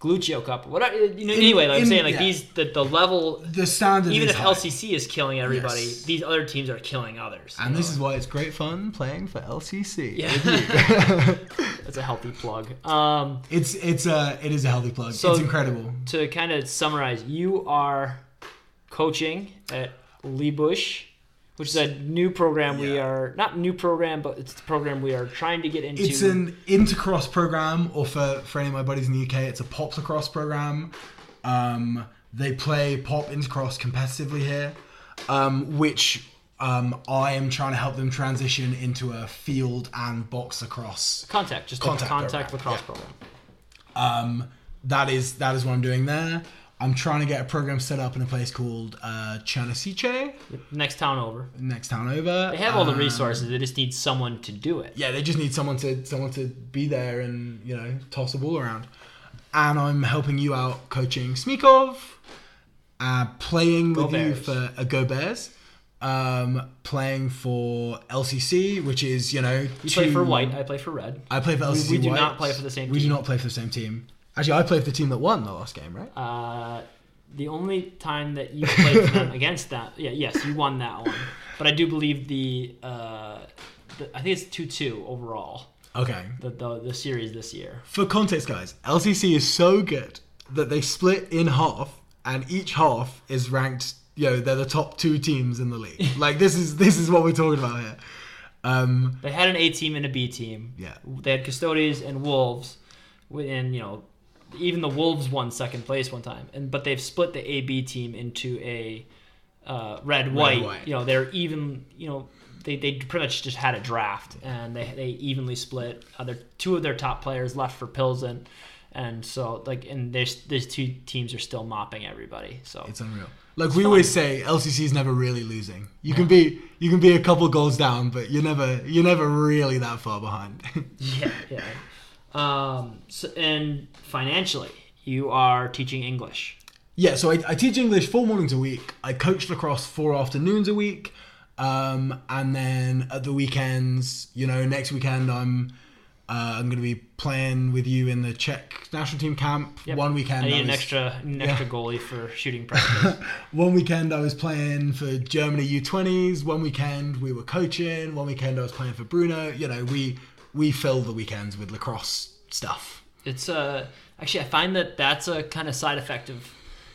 Glucio Cup. Whatever. You know,
In-
anyway, like I'm saying, like
yeah.
these, the, the level.
The standard
Even if
high.
LCC is killing everybody,
Yes.
these other teams are killing others.
and this
know?
is why it's great fun playing for LCC.
yeah, that's a healthy plug. Um,
It's it's a it is a healthy plug.
So-
it's incredible.
to kind of summarize, you are coaching at Lee Bush, which is a new program. We are not new program, but it's the program we are trying to get into.
It's an intercross program, or for, for any of my buddies in the UK, it's a pop lacrosse program. Um, they play pop intercross competitively here, um, which um, I am trying to help them transition into a field and box lacrosse.
contact, just
Contact
a contact
program,
lacrosse
yeah.
program.
Um, that is that is what I'm doing there. I'm trying to get a program set up in a place called uh, Chanasiche,
Next town over.
next town over.
They have all the
Um,
resources. They just need someone to do it.
yeah, they just need someone to someone to be there and you know toss the ball around. And I'm helping you out coaching Smikov, uh, playing
Go
with you
Bears.
for uh, Go Bears, um, playing for LCC, which is you know
You play for white. I play for red.
I play for LCC.
we do
White.
not play for the same team.
We do not play for the same team. Actually, I played for the team that won the last game, right?
Uh, the only time that you played for them against that, yeah, yes, you won that one. But I do believe the, uh, the I think it's two two overall.
Okay.
The, the the series this year.
For context, guys, LCC is so good that they split in half, and each half is ranked. You know, they're the top two teams in the league. like this is this is what we're talking about here. Um,
They had an A team and a B team.
Yeah.
They had Custodes and Wolves, and you know, even the Wolves won second place one time. And but they've split the A B team into a uh, red white. You know, they're even. You know, they, they pretty much just had a draft and they they evenly split. Their two of their top players left for Pilsen. And so, like, and there's these two teams are still mopping everybody. So
it's unreal. Like we always say, LCC is never really losing. You can be you can be a couple goals down, but you're never you're never really that far behind.
Yeah, yeah. Um, so, and financially, you are teaching English.
Yeah, so I, I teach English four mornings a week. I coach lacrosse four afternoons a week. Um, and then at the weekends, you know, next weekend I'm Uh, I'm going to be playing with you in the Czech national team camp.
Yep.
One weekend,
I need
I
an extra an extra goalie for shooting practice.
One weekend I was playing for Germany U20s. One weekend we were coaching. One weekend I was playing for Bruno. You know, we we fill the weekends with lacrosse stuff.
it's uh actually I find that that's a kind of side effect of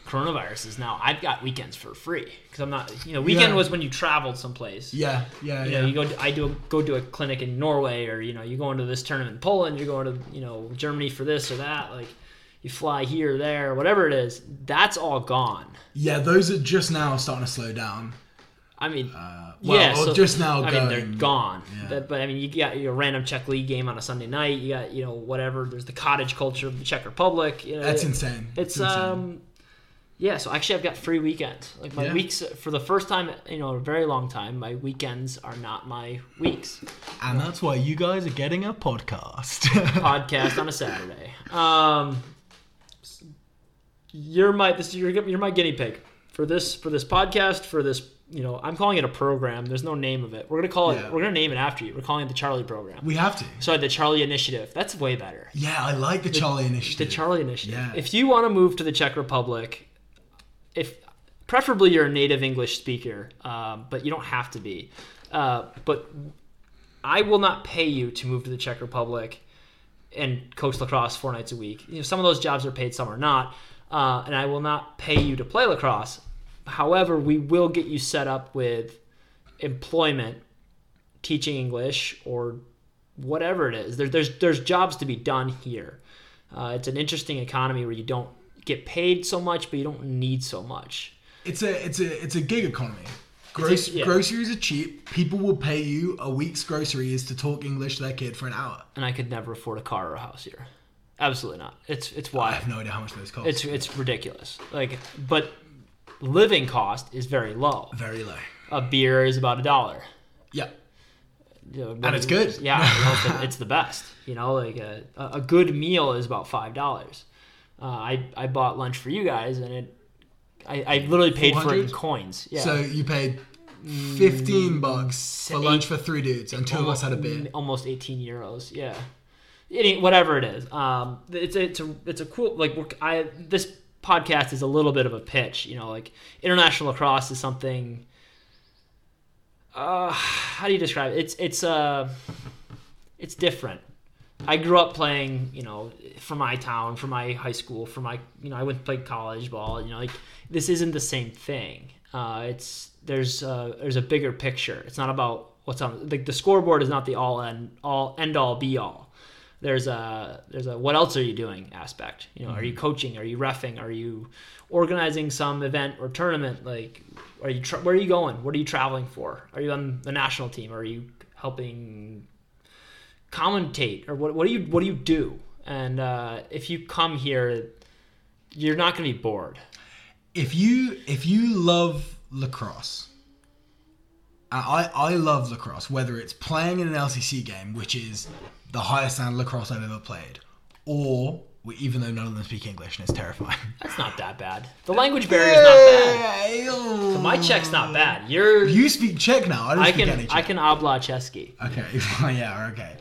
coronavirus is now I've got weekends for free because I'm not you know weekend
Yeah.
was when you traveled someplace.
Yeah, yeah,
You
yeah.
know, you go. I do a, go do a clinic in Norway, or you know, you go into this tournament in Poland. You're going to you know Germany for this or that. Like, you fly here, there, whatever it is. That's all gone.
yeah, those are just now starting to slow down.
I mean,
Uh, well,
yeah,
or
so-
just now
I
going.
mean, they're gone.
Yeah.
But, but I mean, you got your random Czech league game on a Sunday night. You got you know whatever. There's the cottage culture of the Czech Republic. You know,
That's
it-
insane.
It's
insane.
um, yeah. So actually, I've got free weekends. Like my
Yeah.
weeks for the first time, you know, a very long time. My weekends are not my weeks.
and that's why you guys are getting a podcast.
podcast on a Saturday. Um, you're my this you're, you're my guinea pig for this for this podcast for this. You know, I'm calling it a program. There's no name of it. We're gonna call it.
Yeah.
We're gonna name it after you. We're calling it the Charlie program.
we have to.
Sorry, the Charlie Initiative. That's way better.
Yeah, I like the Charlie Initiative. The.
Charlie Initiative.
Yeah.
If you want to move to the Czech Republic, if preferably you're a native English speaker, um, but you don't have to be. Uh, but I will not pay you to move to the Czech Republic and coach lacrosse four nights a week. You know, some of those jobs are paid, some are not, uh, and I will not pay you to play lacrosse. However, we will get you set up with employment, teaching English or whatever it is. There, there's there's jobs to be done here. Uh, it's an interesting economy where you don't get paid so much, but you don't need so much.
It's a it's a it's a gig economy. Gross,
yeah.
Groceries are cheap. People will pay you a week's groceries to talk English to their kid for an hour.
And I could never afford a car or a house here. Absolutely not. It's it's why I
have no idea how much those cost.
it's it's ridiculous. Like, but living cost is very low.
very low.
A beer is about a dollar.
Yeah.
You know,
And it's good.
Yeah, you know, it's, the, best. You know, like a, a good meal is about five dollars. Uh, I I bought lunch for you guys, and it I, I literally paid for it in coins. Yeah.
So you paid fifteen bucks for
eight-
lunch for three dudes, and two of us had a beer.
Almost 18 euros. Yeah. Any, whatever it is. Um, it's it's a it's a cool like I this podcast is a little bit of a pitch. You know, like international lacrosse is something. Uh, how do you describe it? It's it's uh, it's different. I grew up playing, you know, for my town, for my high school, for my, you know, I went to play college ball. You know, like this isn't the same thing. Uh, it's there's uh, there's a bigger picture. It's not about what's on like the scoreboard is not the all end all end all be all. There's a there's a what else are you doing aspect. You know, are you coaching? Are you refing? Are you organizing some event or tournament? Like, are you tra- where are you going? What are you traveling for? Are you on the national team? Are you helping commentate or what, what do you what do you do and uh, if you come here you're not going to be bored
If you if you love lacrosse, I I love lacrosse. Whether it's playing in an LCC game, which is the highest standard lacrosse I've ever played, or even though none of them speak English and it's terrifying.
that's not that bad the language barrier is not bad
So
my check's not bad you're
You speak Czech now. I don't
i
speak any
can
Czech.
i can obla chesky
Okay, yeah, okay.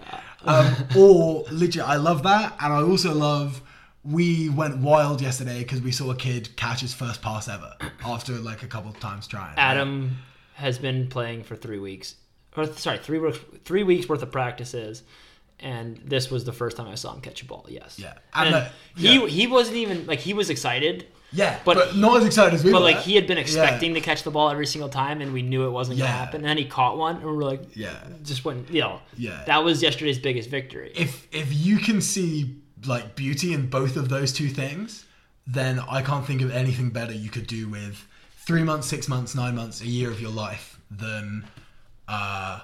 Um, or literally, I love that, and I also love. We went wild yesterday because we saw a kid catch his first pass ever after like a couple of times trying.
adam has been playing for three weeks or sorry three weeks three weeks worth of practices and this was the first time i saw him catch a ball yes
Yeah.
and,
And, uh,
he
yeah.
he wasn't even like he was excited
yeah,
but-
but, not as excited as we
But
were.
like he had been
Yeah.
expecting to catch the ball every single time, and we knew it wasn't
Yeah.
gonna happen. And then he caught one, and we were like,
Yeah.
just went, you know,
Yeah.
that was yesterday's biggest victory.
If if you can see like beauty in both of those two things, then I can't think of anything better you could do with three months, six months, nine months, a year of your life than uh,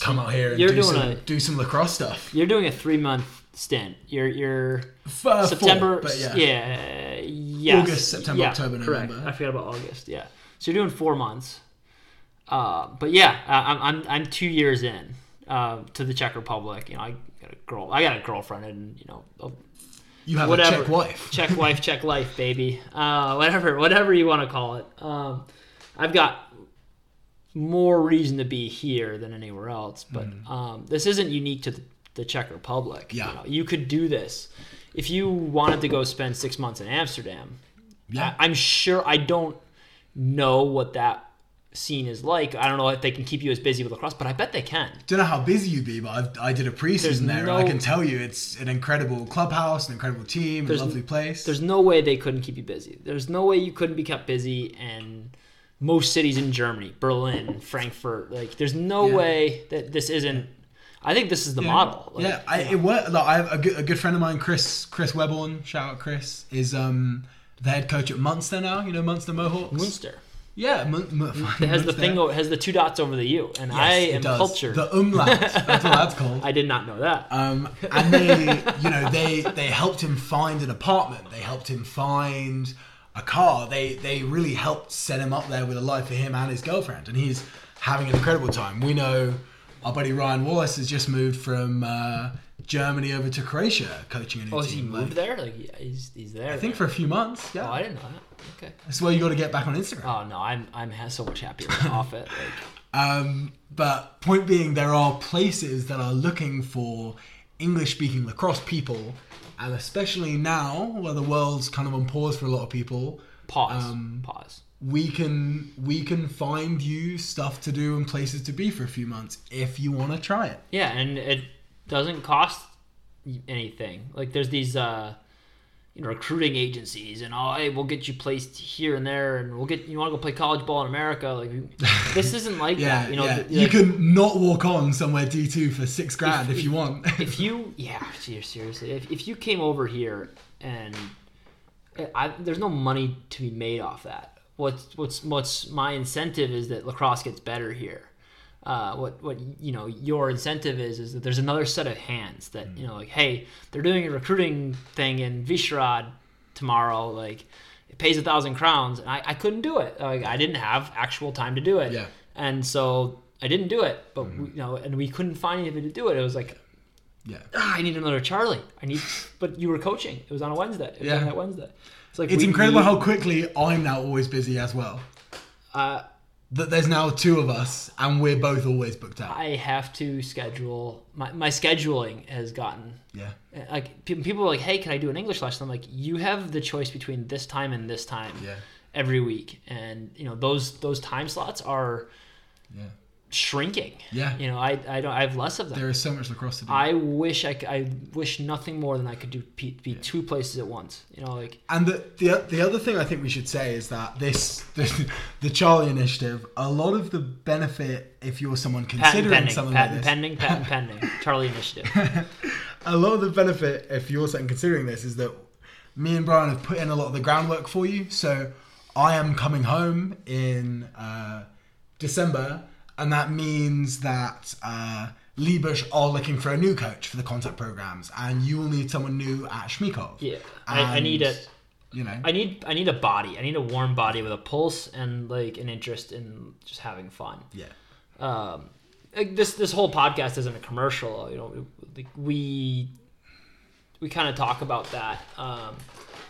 come out here and do some
a-
do some lacrosse stuff.
You're doing a three month stint. You're you're
uh, four,
September,
but yeah.
yeah, yes.
August, September,
Yeah,
October,
correct.
November.
I forgot about August. Yeah, so you're doing four months. Uh, but yeah, I'm I'm I'm two years in uh, to the Czech Republic. You know, I got a girl, I got a girlfriend, and you know, a
You have
whatever.
a Czech wife.
Czech wife, Czech life, baby. Uh, whatever, whatever you want to call it. Um, I've got more reason to be here than anywhere else, but
Mm.
um, this isn't unique to the the Czech Republic.
Yeah.
You, know, you could do this if you wanted to go spend six months in Amsterdam.
Yeah.
I, I'm sure I don't know what that scene is like. I don't know if they can keep you as busy with lacrosse, but I bet they can.
Don't know how busy you'd be, but I've, I did a preseason there, and I can tell you it's an incredible clubhouse, an incredible team, a lovely place.
There's no way they couldn't keep you busy. There's no way you couldn't be kept busy and most cities in Germany, Berlin, Frankfurt, like there's no
Yeah.
way that this isn't I think this is the model. Like,
yeah, I, it worked. Like, I have a good, a good friend of mine, Chris Chris Webborn. Shout out Chris is um the head coach at Munster now. You know Munster Mohawks.
Munster.
Yeah, Mun- Mun-
It has the
Munster.
thing o- has the two dots over the U and
Yes,
I am
does.
cultured.
The umlaut. That's what that's called.
I did not know that.
Um, and they, you know, they they helped him find an apartment. They helped him find a car. They they really helped set him up there with a life for him and his girlfriend. And he's having an incredible time. We know our buddy Ryan Wallace has just moved from uh, Germany over to Croatia, coaching a new
oh, has he moved there? Like he's he's there.
I think for a few months. Yeah,
Oh, I didn't know that. Okay.
that's why you got to get back on Instagram.
Oh no, I'm I'm so much happier off it. Like
Um, but point being, there are places that are looking for English-speaking lacrosse people, and especially now, where the world's kind of on pause for a lot of people,
pause.
Um,
pause.
we can we can find you stuff to do and places to be for a few months if you want to try it.
Yeah, and it doesn't cost anything. Like there's these uh you know recruiting agencies and oh hey we'll get you placed here and there and we'll get you want to go play college ball in America like this isn't like
Yeah,
that you know
yeah. you can not walk on somewhere D two for six grand if,
if-
you want.
if you yeah ser- seriously if, if you came over here and eh, I, there's no money to be made off that what's what's what's my incentive is that lacrosse gets better here uh, what what you know your incentive is is that there's another set of hands that you know like hey they're doing a recruiting thing in Vyšehrad tomorrow like it pays a thousand crowns and I, I couldn't do it like I didn't have actual time to do it
Yeah.
and so I didn't do it but we, you know and we couldn't find anybody to do it it was like
yeah.
ah, I need another Charlie. I need, but you were coaching. It was on a Wednesday. It was
Yeah.
on that Wednesday. It's like
It's
we-
incredible
we-
how quickly I'm now always busy as well.
uh,
That there's now two of us and we're both always booked out.
I have to schedule. My my scheduling has gotten
Yeah.
Uh, like people are like, hey, can I do an English lesson? I'm like, you have the choice between this time and this time
Yeah.
every week, and you know those those time slots are
Yeah.
Shrinking.
Yeah.
You know, I I don't I have less of them.
There is so much lacrosse to do.
I wish I, I wish nothing more than I could do be, be two places at once. You know, like
and the, the the other thing I think we should say is that this the, the Charlie Initiative, a lot of the benefit if you're someone
patent
considering
pending,
something
patent
like this,
pending, patent pending. Charlie Initiative.
a lot of the benefit if you're someone considering this is that me and Brian have put in a lot of the groundwork for you. So I am coming home in uh, December, and that means that uh, Liebusch are looking for a new coach for the contact programs, and you will need someone new at Shmikov.
Yeah, I, I need
And,
a,
You know,
I need, I need a body. I need a warm body with a pulse and like an interest in just having fun.
yeah.
Um, like this, this whole podcast isn't a commercial. You know, like we, we kind of talk about that, um,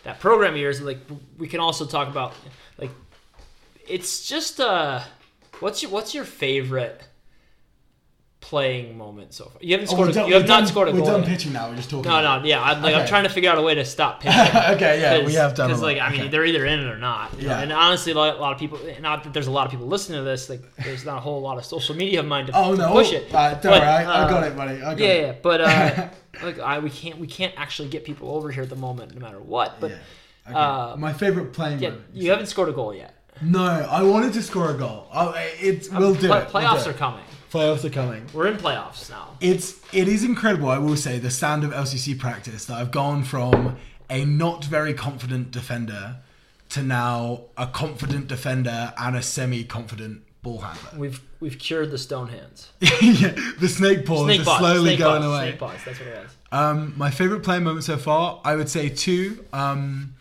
that program years. Like we can also talk about like, it's just uh, what's your, what's your favorite playing moment so far? You haven't
Oh,
scored.
we're
a,
done-
you have
we're
not
done-
scored a
We're
goal.
done
yet.
pitching now. We're just talking.
No, no, yeah. I'm like I'm trying to figure out a way to stop pitching.
it. okay, yeah, we have done.
because
a
like I mean
Okay.
they're either in it or not. know,
Yeah.
And honestly, a lot, a lot of people. Not that there's a lot of people listening to this. Like there's not a whole lot of social media of mine to
Oh no!
push it.
Uh, don't
But,
worry, I, I
uh,
got it, buddy. I got
Yeah,
it.
yeah. But uh, like I, we can't we can't actually get people over here at the moment, no matter what. But
Yeah. Okay.
uh,
My favorite playing
yeah,
moment.
you haven't scored a goal yet.
No, I wanted to score a goal. Oh, it's we'll do
Play-
it. We'll
playoffs
do
are coming.
Playoffs are coming.
We're in playoffs now.
It's it is incredible. I will say the stand of LCC practice that I've gone from a not very confident defender to now a confident defender and a semi-confident ball handler.
We've we've cured the stone hands.
yeah, the snake paws
Snake
are
paws.
slowly
snake
going
paws,
away.
Snake paws. That's what it was.
Um, my favorite playing moment so far, I would say two. Um,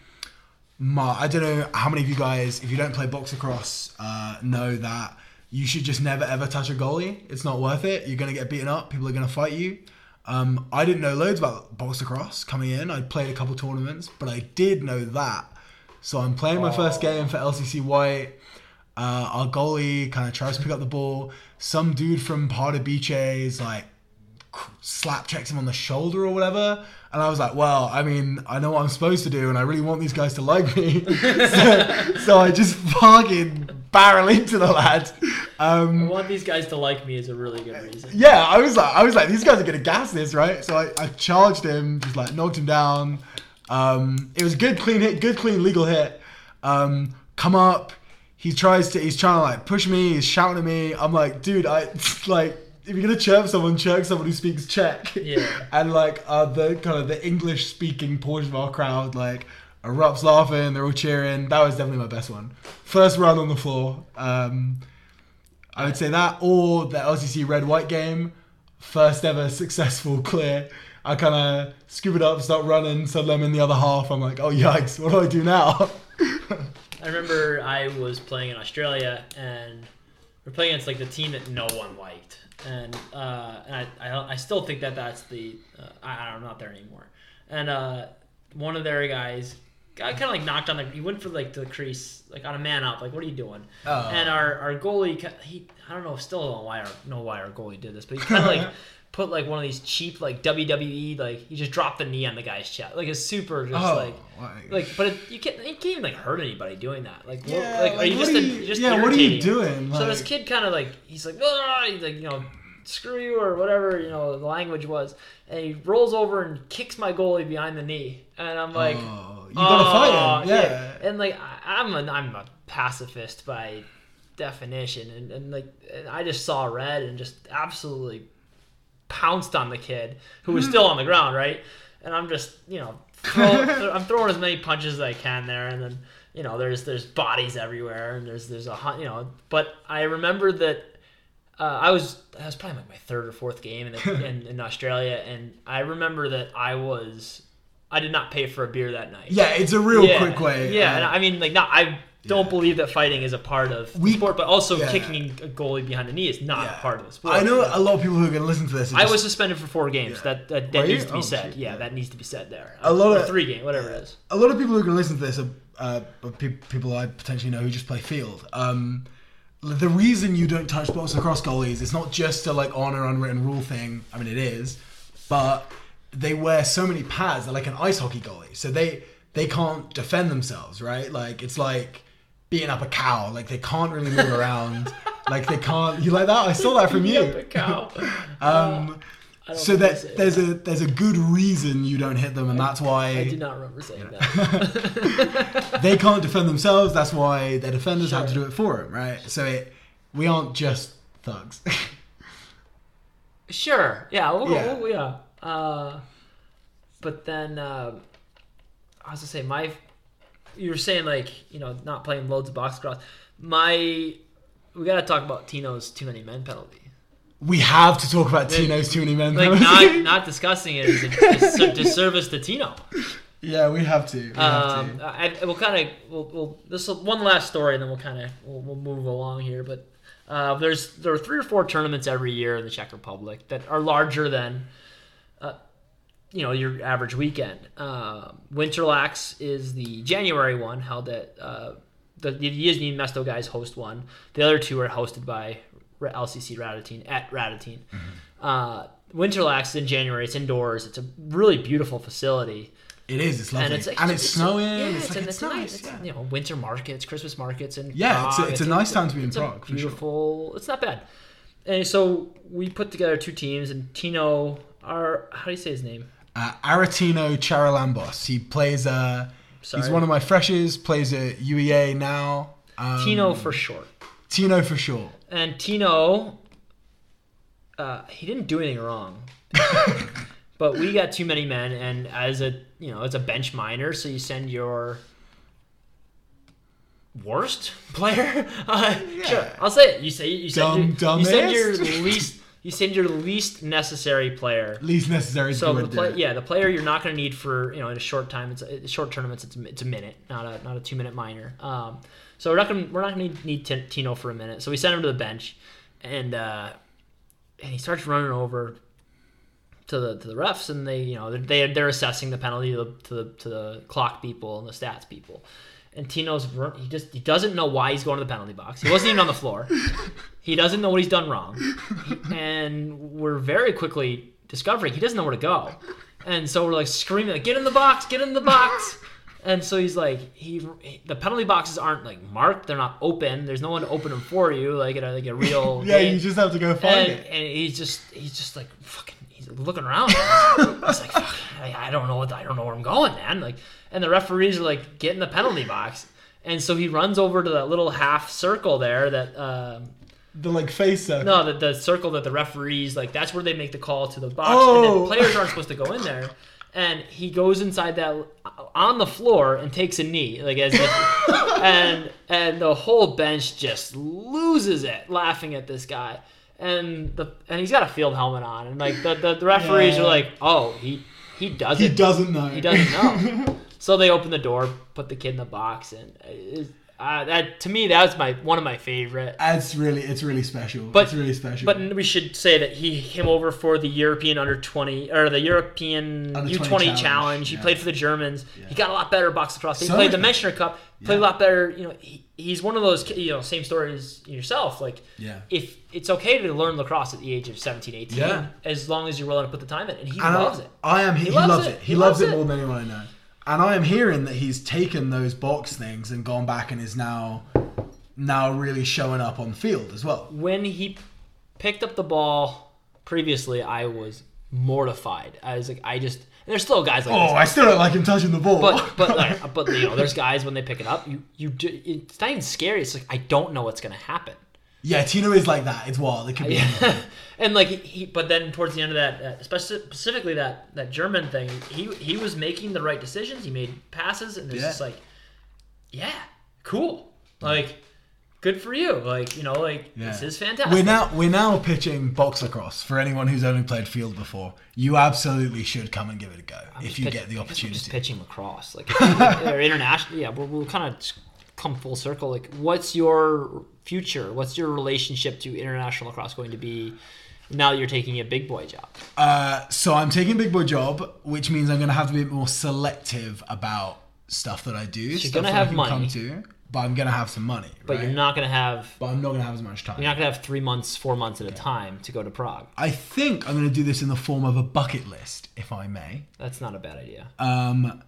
my, I don't know how many of you guys, if you don't play box across, uh, know that you should just never ever touch a goalie. It's not worth it. You're gonna get beaten up. People are gonna fight you. Um, I didn't know loads about box across coming in. I played a couple tournaments, but I did know that. So I'm playing my first game for LCC White. Uh, our goalie kind of tries to pick up the ball. Some dude from Pardubice is like slap checks him on the shoulder or whatever. And I was like, well, I mean, I know what I'm supposed to do, and I really want these guys to like me. so, so I just fucking barrel into the lad.
I
Um,
want these guys to like me is a really good reason.
yeah, I was like, I was like, these guys are gonna gas this, right? So I, I charged him, just like knocked him down. Um, it was a good, clean hit, good, clean, legal hit. Um, come up, he tries to, he's trying to like push me, he's shouting at me. I'm like, dude, I like, if you're gonna chirp someone, chirp someone who speaks Czech.
Yeah.
And like, uh, the kind of the English speaking portion of our crowd, like, erupts laughing, they're all cheering. That was definitely my best one. First run on the floor. Um, I would say that, or the LCC red white game, first ever successful clear. I kind of scoop it up, start running, suddenly I'm in the other half. I'm like, oh yikes, what do I do now?
I remember I was playing in Australia and we're playing against like the team that no one liked, and uh, and I, I I still think that that's the uh, I, I'm not there anymore, and uh, one of their guys. I kind of like knocked on the. He went for like the crease, like on a man up. Like, what are you doing?
Oh.
And our, our goalie, he I don't know, still don't know why our know why our goalie did this, but he kind of like put like one of these cheap like WWE like he just dropped the knee on the guy's chest, like it's super just
Oh,
like
like-
like, but it, you can't you can't even like hurt anybody doing that. Like, what-
Yeah,
like, are you
what
just,
are
a,
you-
just
yeah, what are you doing?
So this kid kind of like he's like, "Ah," he's like you know, screw you or whatever you know the language was, and he rolls over and kicks my goalie behind the knee, and I'm like,
oh, you gotta fight him.
"Oh,"
Yeah.
And like I, I'm a I'm a pacifist by definition, and, and like and I just saw red and just absolutely pounced on the kid who was still on the ground, right? And I'm just you know throw, I'm throwing as many punches as I can there, and then you know there's there's bodies everywhere, and there's there's a hun- you know. But I remember that. Uh, I was that was probably like my third or fourth game in, the, in, in Australia, and I remember that I was I did not pay for a beer that night.
Yeah, it's a real
Yeah,
quick way.
Yeah,
uh,
and I mean, like, not I don't
Yeah.
believe that fighting is a part of
We-
the sport, but also
yeah.
kicking a goalie behind the knee is not
yeah.
a part of the sport.
I know a lot of people who are gonna listen to this.
I
just-
was suspended for four games. That that, that
you?
needs to be
Oh,
said. yeah,
yeah.
that needs to be said there.
A lot
Or
of-
three game, whatever it is.
a lot of people who are going to listen to this are, uh, people I potentially know who just play field. Um, the reason you don't touch box across goalies is not just a like honor unwritten rule thing. I mean, it is, but they wear so many pads. They're like an ice hockey goalie, so they they can't defend themselves, right? Like it's like beating up a cow. Like they can't really move around. like they can't. You like that? I saw that from you.
A cow.
Um,
I don't
so that there's
that.
a there's a good reason you don't hit them, and that's why
I did not remember saying that.
they can't defend themselves. That's why their defenders have to do it for them, right? So it, we aren't just thugs.
sure. Yeah. We'll,
Yeah.
We'll, yeah. Uh, but then uh, I was gonna say my. You were saying like you know not playing loads of box cross. My we gotta talk about Tino's too many men penalty.
we have to talk about Tino's too many men.
Like
penalty.
not not discussing it is a dis- disservice to Tino.
yeah, we have to. We have
Um,
to.
I, we'll kind of we'll, we'll this one last story and then we'll kind of we'll, we'll move along here. But uh, there's there are three or four tournaments every year in the Czech Republic that are larger than uh, you know your average weekend. Uh, Winterlax is the January one held at uh, the, the Yizhny Mesto guys host one. The other two are hosted by LCC Radotín at Radotín. Uh, Winterlax is in January. It's indoors. It's a really beautiful facility
it is. It's lovely,
and
and
it's,
it's, snowing.
Yeah,
it's,
it's,
like it's,
it's,
nice.
It's,
yeah.
You know, winter markets, Christmas markets, and
Yeah, it's a- it's a nice time to be in Prague, for sure.
beautiful. It's not bad. And so we put together two teams, and Tino, our how do you say his name?
Uh, Aretino Charalambos. He plays. Uh, he's one of my freshers. Plays at UEA now. Um,
Tino for short.
Tino for sure.
And Tino, uh, he didn't do anything wrong. but we got too many men, and as a you know, as a bench minor, so you send your worst player. Uh, Sure, I'll say it. You say you send
Dumb-
your, you send your least you send your least necessary player.
Least necessary.
So the play, yeah, the player you're not going to need for you know in a short time. It's a, short tournaments. It's a, it's a minute, not a not a two minute minor. Um, so we're not going to we're not going to need, Tino for a minute. So we send him to the bench, and uh, and he starts running over to the to the refs, and they you know they they're assessing the penalty to the to the, to the clock people and the stats people. And Tino's he just he doesn't know why he's going to the penalty box. He wasn't even on the floor. He doesn't know what he's done wrong, and we're very quickly discovering he doesn't know where to go, and so we're like screaming like, "Get in the box! Get in the box!" And so he's like, he the penalty boxes aren't like marked; they're not open. There's no one to open them for you, like in a, like a real
Yeah,
game.
you just have to go find
and,
it.
and he's just he's just like fucking he's looking around he's like Fuck, I, I don't know what I don't know where I'm going man like and the referees are like get in the penalty box and so he runs over to that little half circle there that um,
The like face circle.
no the, the circle that the referees like that's where they make the call to the box
Oh.
and then players aren't supposed to go in there and he goes inside that on the floor and takes a knee like as if, and and the whole bench just loses it laughing at this guy and the and he's got a field helmet on and like the, the, the referees
Yeah.
are like oh he he doesn't
He doesn't know.
he doesn't know so they open the door put the kid in the box and it, uh, that to me that was my one of my favorite
It's really, it's really special.
But-
it's really special.
but we should say that he came over for the European under twenty or the European U
20 challenge,
challenge. He
yeah.
played for the Germans. He got a lot better box lacrosse. He
So
played the Mentioner Cup. Played a lot better. You know, he, he's one of those you know same story as yourself. Like
yeah.
if it's okay to learn lacrosse at the age of 17, 18,
Yeah.
as long as you're willing to put the time in, and he
And
loves
I,
it.
I am. He, he
loves
loves,
it.
it. He,
He
loves,
loves
it
it.
more than anyone I know. And I am hearing that he's taken those box things and gone back and is now, now really showing up on field as well.
When he picked up the ball previously, I was mortified. I was like, I just. There's still guys like oh, this.
Oh, I still don't like him touching the ball.
but but like, but you know, there's guys when they pick it up, you you do, it's not even scary. It's like I don't know what's gonna happen.
Yeah, Tino is like that. It's wild. It could be. anything.
and like he, he, but then towards the end of that, uh, specifically that that German thing, he he was making the right decisions. He made passes, and it's
Yeah.
just like, yeah, cool, like. Good for you, like you know, like
Yeah.
this is fantastic.
We're now we're now pitching box lacrosse for anyone who's only played field before. You absolutely should come and give it a go if you
pitch-
get the
I guess we're just
opportunity.
pitching lacrosse, like or international. Yeah, we'll, we'll kind of come full circle. Like, what's your future? What's your relationship to international lacrosse going to be now that you're taking a big boy job?
Uh, so I'm taking a big boy job, which means I'm going to have to be more selective about stuff that I do. stuff
gonna
I
have
can
money.
come to, but I'm going to have some money.
But
right?
you're not going to have
But I'm not going to have as much time.
you're not going to have three months, four months at a time to go to Prague.
I think I'm going to do this in the form of a bucket list, if I may.
That's not a bad idea.
Um,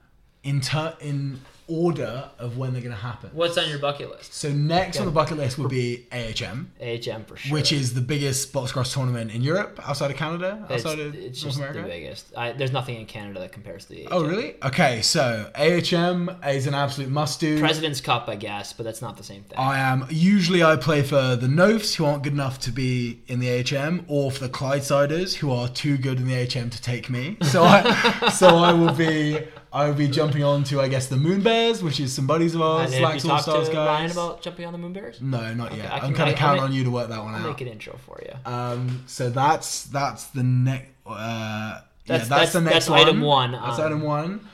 in ter- in order of when they're going to happen.
What's on your bucket list?
So next on the bucket list would be AHM.
AHM for sure.
which is the biggest box cross tournament in Europe outside of Canada,
it's,
outside of
it's
North
just
America.
the biggest. I, there's nothing in Canada that compares to the AHM.
Oh, really? Okay, so AHM is an absolute must do.
President's Cup, I guess, but that's not the same thing.
I am usually I play for the Noves who aren't good enough to be in the AHM, or for the Clydesiders who are too good in the AHM to take me. So I, so I will be I will be jumping on to I guess the Moon Bears, which is some buddies of ours,
and
Slacks All Stars guys.
Ryan about jumping on the Moon Bears?
no, not yet.
I
I'm
can-
kind of counting on you to work that one
I'll
out.
make an intro for you.
Um, so that's that's the next. Uh,
That's-
yeah, that's,
that's-
the next
that's
one.
item one,
That's
um,
item one.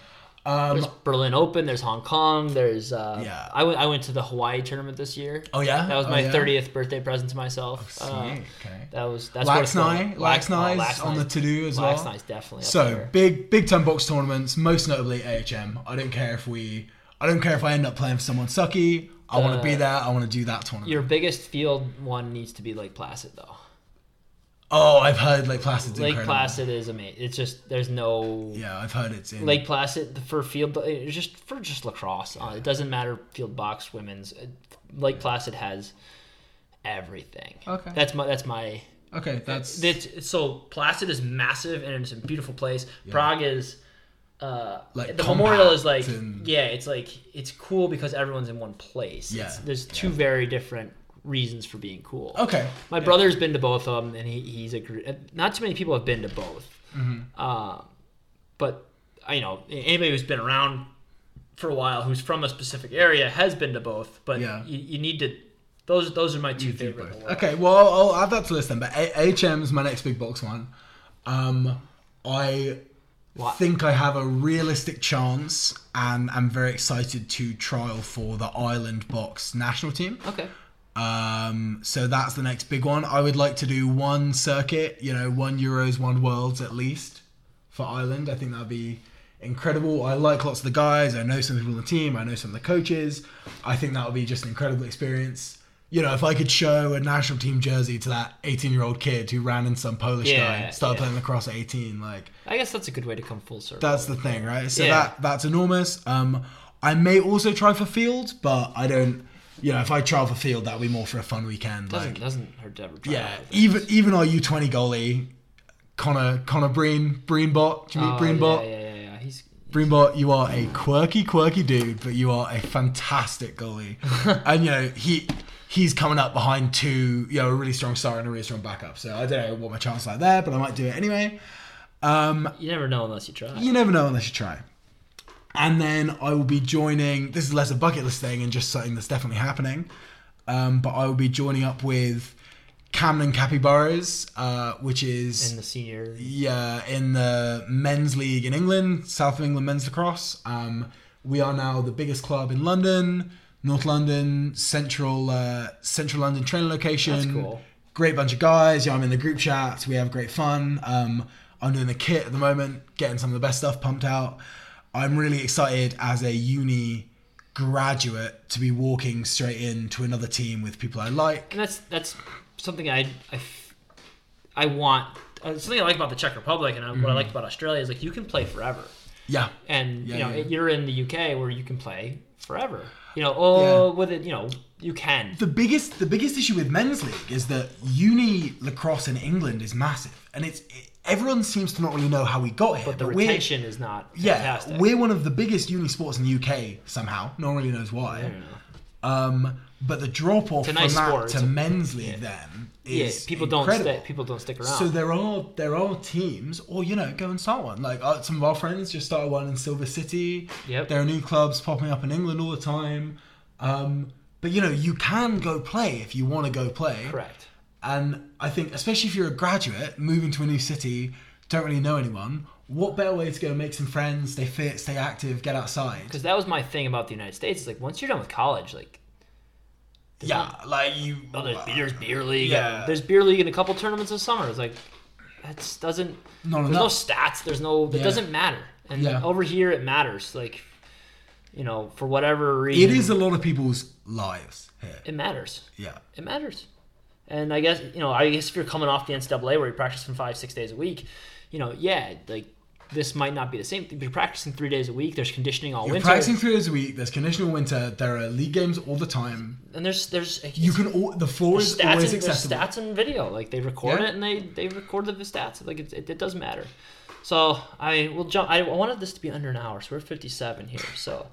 Um,
There's Berlin Open. There's Hong Kong. There's uh,
Yeah.
I went I went to the Hawaii tournament this year.
oh yeah,
That was
Oh,
my
yeah?
30th birthday present to myself.
Sweet.
Uh,
okay.
that was that's
Laxnai,
going. Lax- oh,
on the to do as well.
Laxnai's definitely
So big, big time box tournaments, most notably AHM. I don't care if we, I don't care if I end up playing for someone sucky. I want to be there. I want to do that tournament.
Your biggest field one needs to be Lake Placid though.
Oh, I've heard Lake Placid's
Lake
incredible.
Placid is amazing. It's just there's no
Yeah, I've heard it's in.
Lake Placid for field just for just lacrosse. Uh, it doesn't matter field box women's. Uh, Lake Placid has everything.
Okay.
That's my that's my
Okay, that's
It's, so Placid is massive and it's a beautiful place. Prague is uh,
Like
the memorial is like
and-
yeah, it's like it's cool because everyone's in one place.
Yeah,
It's- there's two very different reasons for being cool.
okay.
My brother's been to both of them, and he, he's agreed. Not too many people have been to both,
Mm-hmm.
uh, but I you know anybody who's been around for a while, who's from a specific area, has been to both. But
Yeah.
you, you need to. Those those are my two favorite. in the world.
Okay, well, I'll, I'll add that to the list then. But A- HM is my next big box one. Um, I
What?
think I have a realistic chance, and I'm very excited to trial for the Ireland box national team.
Okay.
Um, so that's the next big one. I would like to do one circuit, you know, one Euros, one Worlds at least for Ireland. I think that'd be incredible. I like lots of the guys. I know some people on the team. I know some of the coaches. I think that would be just an incredible experience you know, if I could show a national team jersey to that 18 year old kid who ran in some Polish
Yeah,
guy, started
yeah.
playing lacrosse at 18, like
I guess that's a good way to come full circle.
that's the thing, right? So
Yeah.
that that's enormous. Um, I may also try for field, but I don't. You know, if I try for field, that'll be more for a fun weekend.
doesn't
Like,
doesn't hurt to ever try.
yeah,
out with it.
even even our U20 goalie, Connor Connor Breen Breenbot. Do you meet
Oh,
Breenbot?
Yeah, yeah, yeah, yeah. He's
Breenbot, you are a quirky, quirky dude, but you are a fantastic goalie. and you know he he's coming up behind two, you know, a really strong star and a really strong backup. So I don't know what my chances are there, but I might do it anyway. Um,
you never know unless you try.
you never know unless you try. And then I will be joining. This is less a bucket list thing and just something that's definitely happening. Um, but I will be joining up with Camden Capybaras, uh, which is
in the senior.
yeah, in the men's league in England, South of England men's lacrosse. Um, we are now the biggest club in London, North London, central uh, central London training location.
That's cool.
Great bunch of guys. Yeah, I'm in the group chat. We have great fun. Um, I'm doing the kit at the moment, getting some of the best stuff pumped out. I'm really excited as a uni graduate to be walking straight into another team with people I like.
And that's that's something I I, I want. Uh, something I like about the Czech Republic and I, what I like about Australia is like you can play forever.
Yeah,
and
Yeah,
you know
yeah.
you're in the UK where you can play forever. You know, oh,
Yeah.
with it, you know, you can.
the biggest the biggest issue with men's league is that uni lacrosse in England is massive, and it's it, everyone seems to not really know how we got here.
But the retention is not
yeah,
fantastic.
we're one of the biggest uni sports in the UK somehow. No one really knows why.
know.
Um, but the drop off from
nice
that
sport.
to men's league then
yeah,
is
people
incredible.
don't stay, people don't stick around.
So there are there are teams, or you know, go and start one. Like uh, some of our friends just started one in Silver City.
Yep.
There are new clubs popping up in England all the time. Um, but you know, you can go play if you want to go play.
Correct.
And I think, especially if you're a graduate moving to a new city, don't really know anyone. What better way to go make some friends, stay fit, stay active, get outside?
Because that was my thing about the United States. Is like once you're done with college, like
Yeah, like you.
oh, there's, uh, there's beer league.
Yeah.
There's beer league in a couple tournaments this summer. It's like that doesn't.
Not
there's
enough.
no stats. There's no. It
Yeah.
doesn't matter. And
Yeah.
over here, it matters. Like you know, for whatever reason,
It is a lot of people's lives here.
It matters.
Yeah.
it matters. And I guess you know, I guess if you're coming off the NCAA where you're practicing five, six days a week, you know, yeah, like this might not be the same. You're practicing three days a week. There's conditioning all
You're
winter,
practicing three days a week. There's conditional winter. There are league games all the time.
and there's there's
You can. All, the floor is
stats
always
and, there's
accessible.
stats and video. Like they record
Yeah.
it and they they record the stats. Like it, it, it does matter. So I will jump. I wanted this to be under an hour, so we're 57 here. So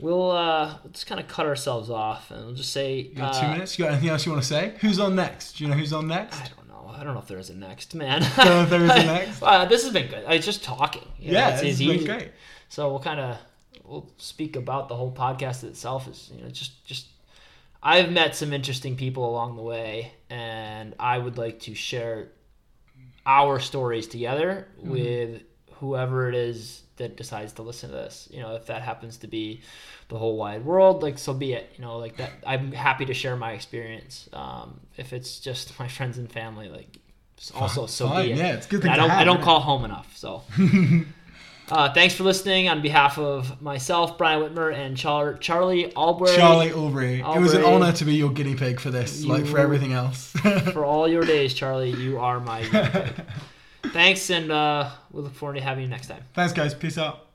we'll uh, we'll just kind of cut ourselves off, and we'll just say
You got
uh,
two minutes. You got anything else you want to say? Who's on next? Do you know who's on next?
I don't know. I don't know if there is a next, man.
Don't know if there is a next.
uh, this has been good. I was just talking. You know,
yeah,
it's,
it's
it's
been great.
So we'll kind of we'll speak about the whole podcast itself. Is you know just just I've met some interesting people along the way, and I would like to share our stories together
Mm-hmm.
with whoever it is that decides to listen to this. You know, if that happens to be the whole wide world, like so be it. You know, like that. I'm happy to share my experience. Um, if it's just my friends and family, like also so
Fine,
be it.
yeah, it's good thing
I don't I don't
yeah.
call home enough. So. Uh, thanks for listening on behalf of myself, Brian Whitmer, and Char- Charlie Albury.
Charlie Aubrey. It was an honor to be your guinea pig for this, like for everything else.
For all your days, Charlie, you are my guinea pig. Thanks, and uh, we look forward to having you next time.
Thanks, guys. Peace out.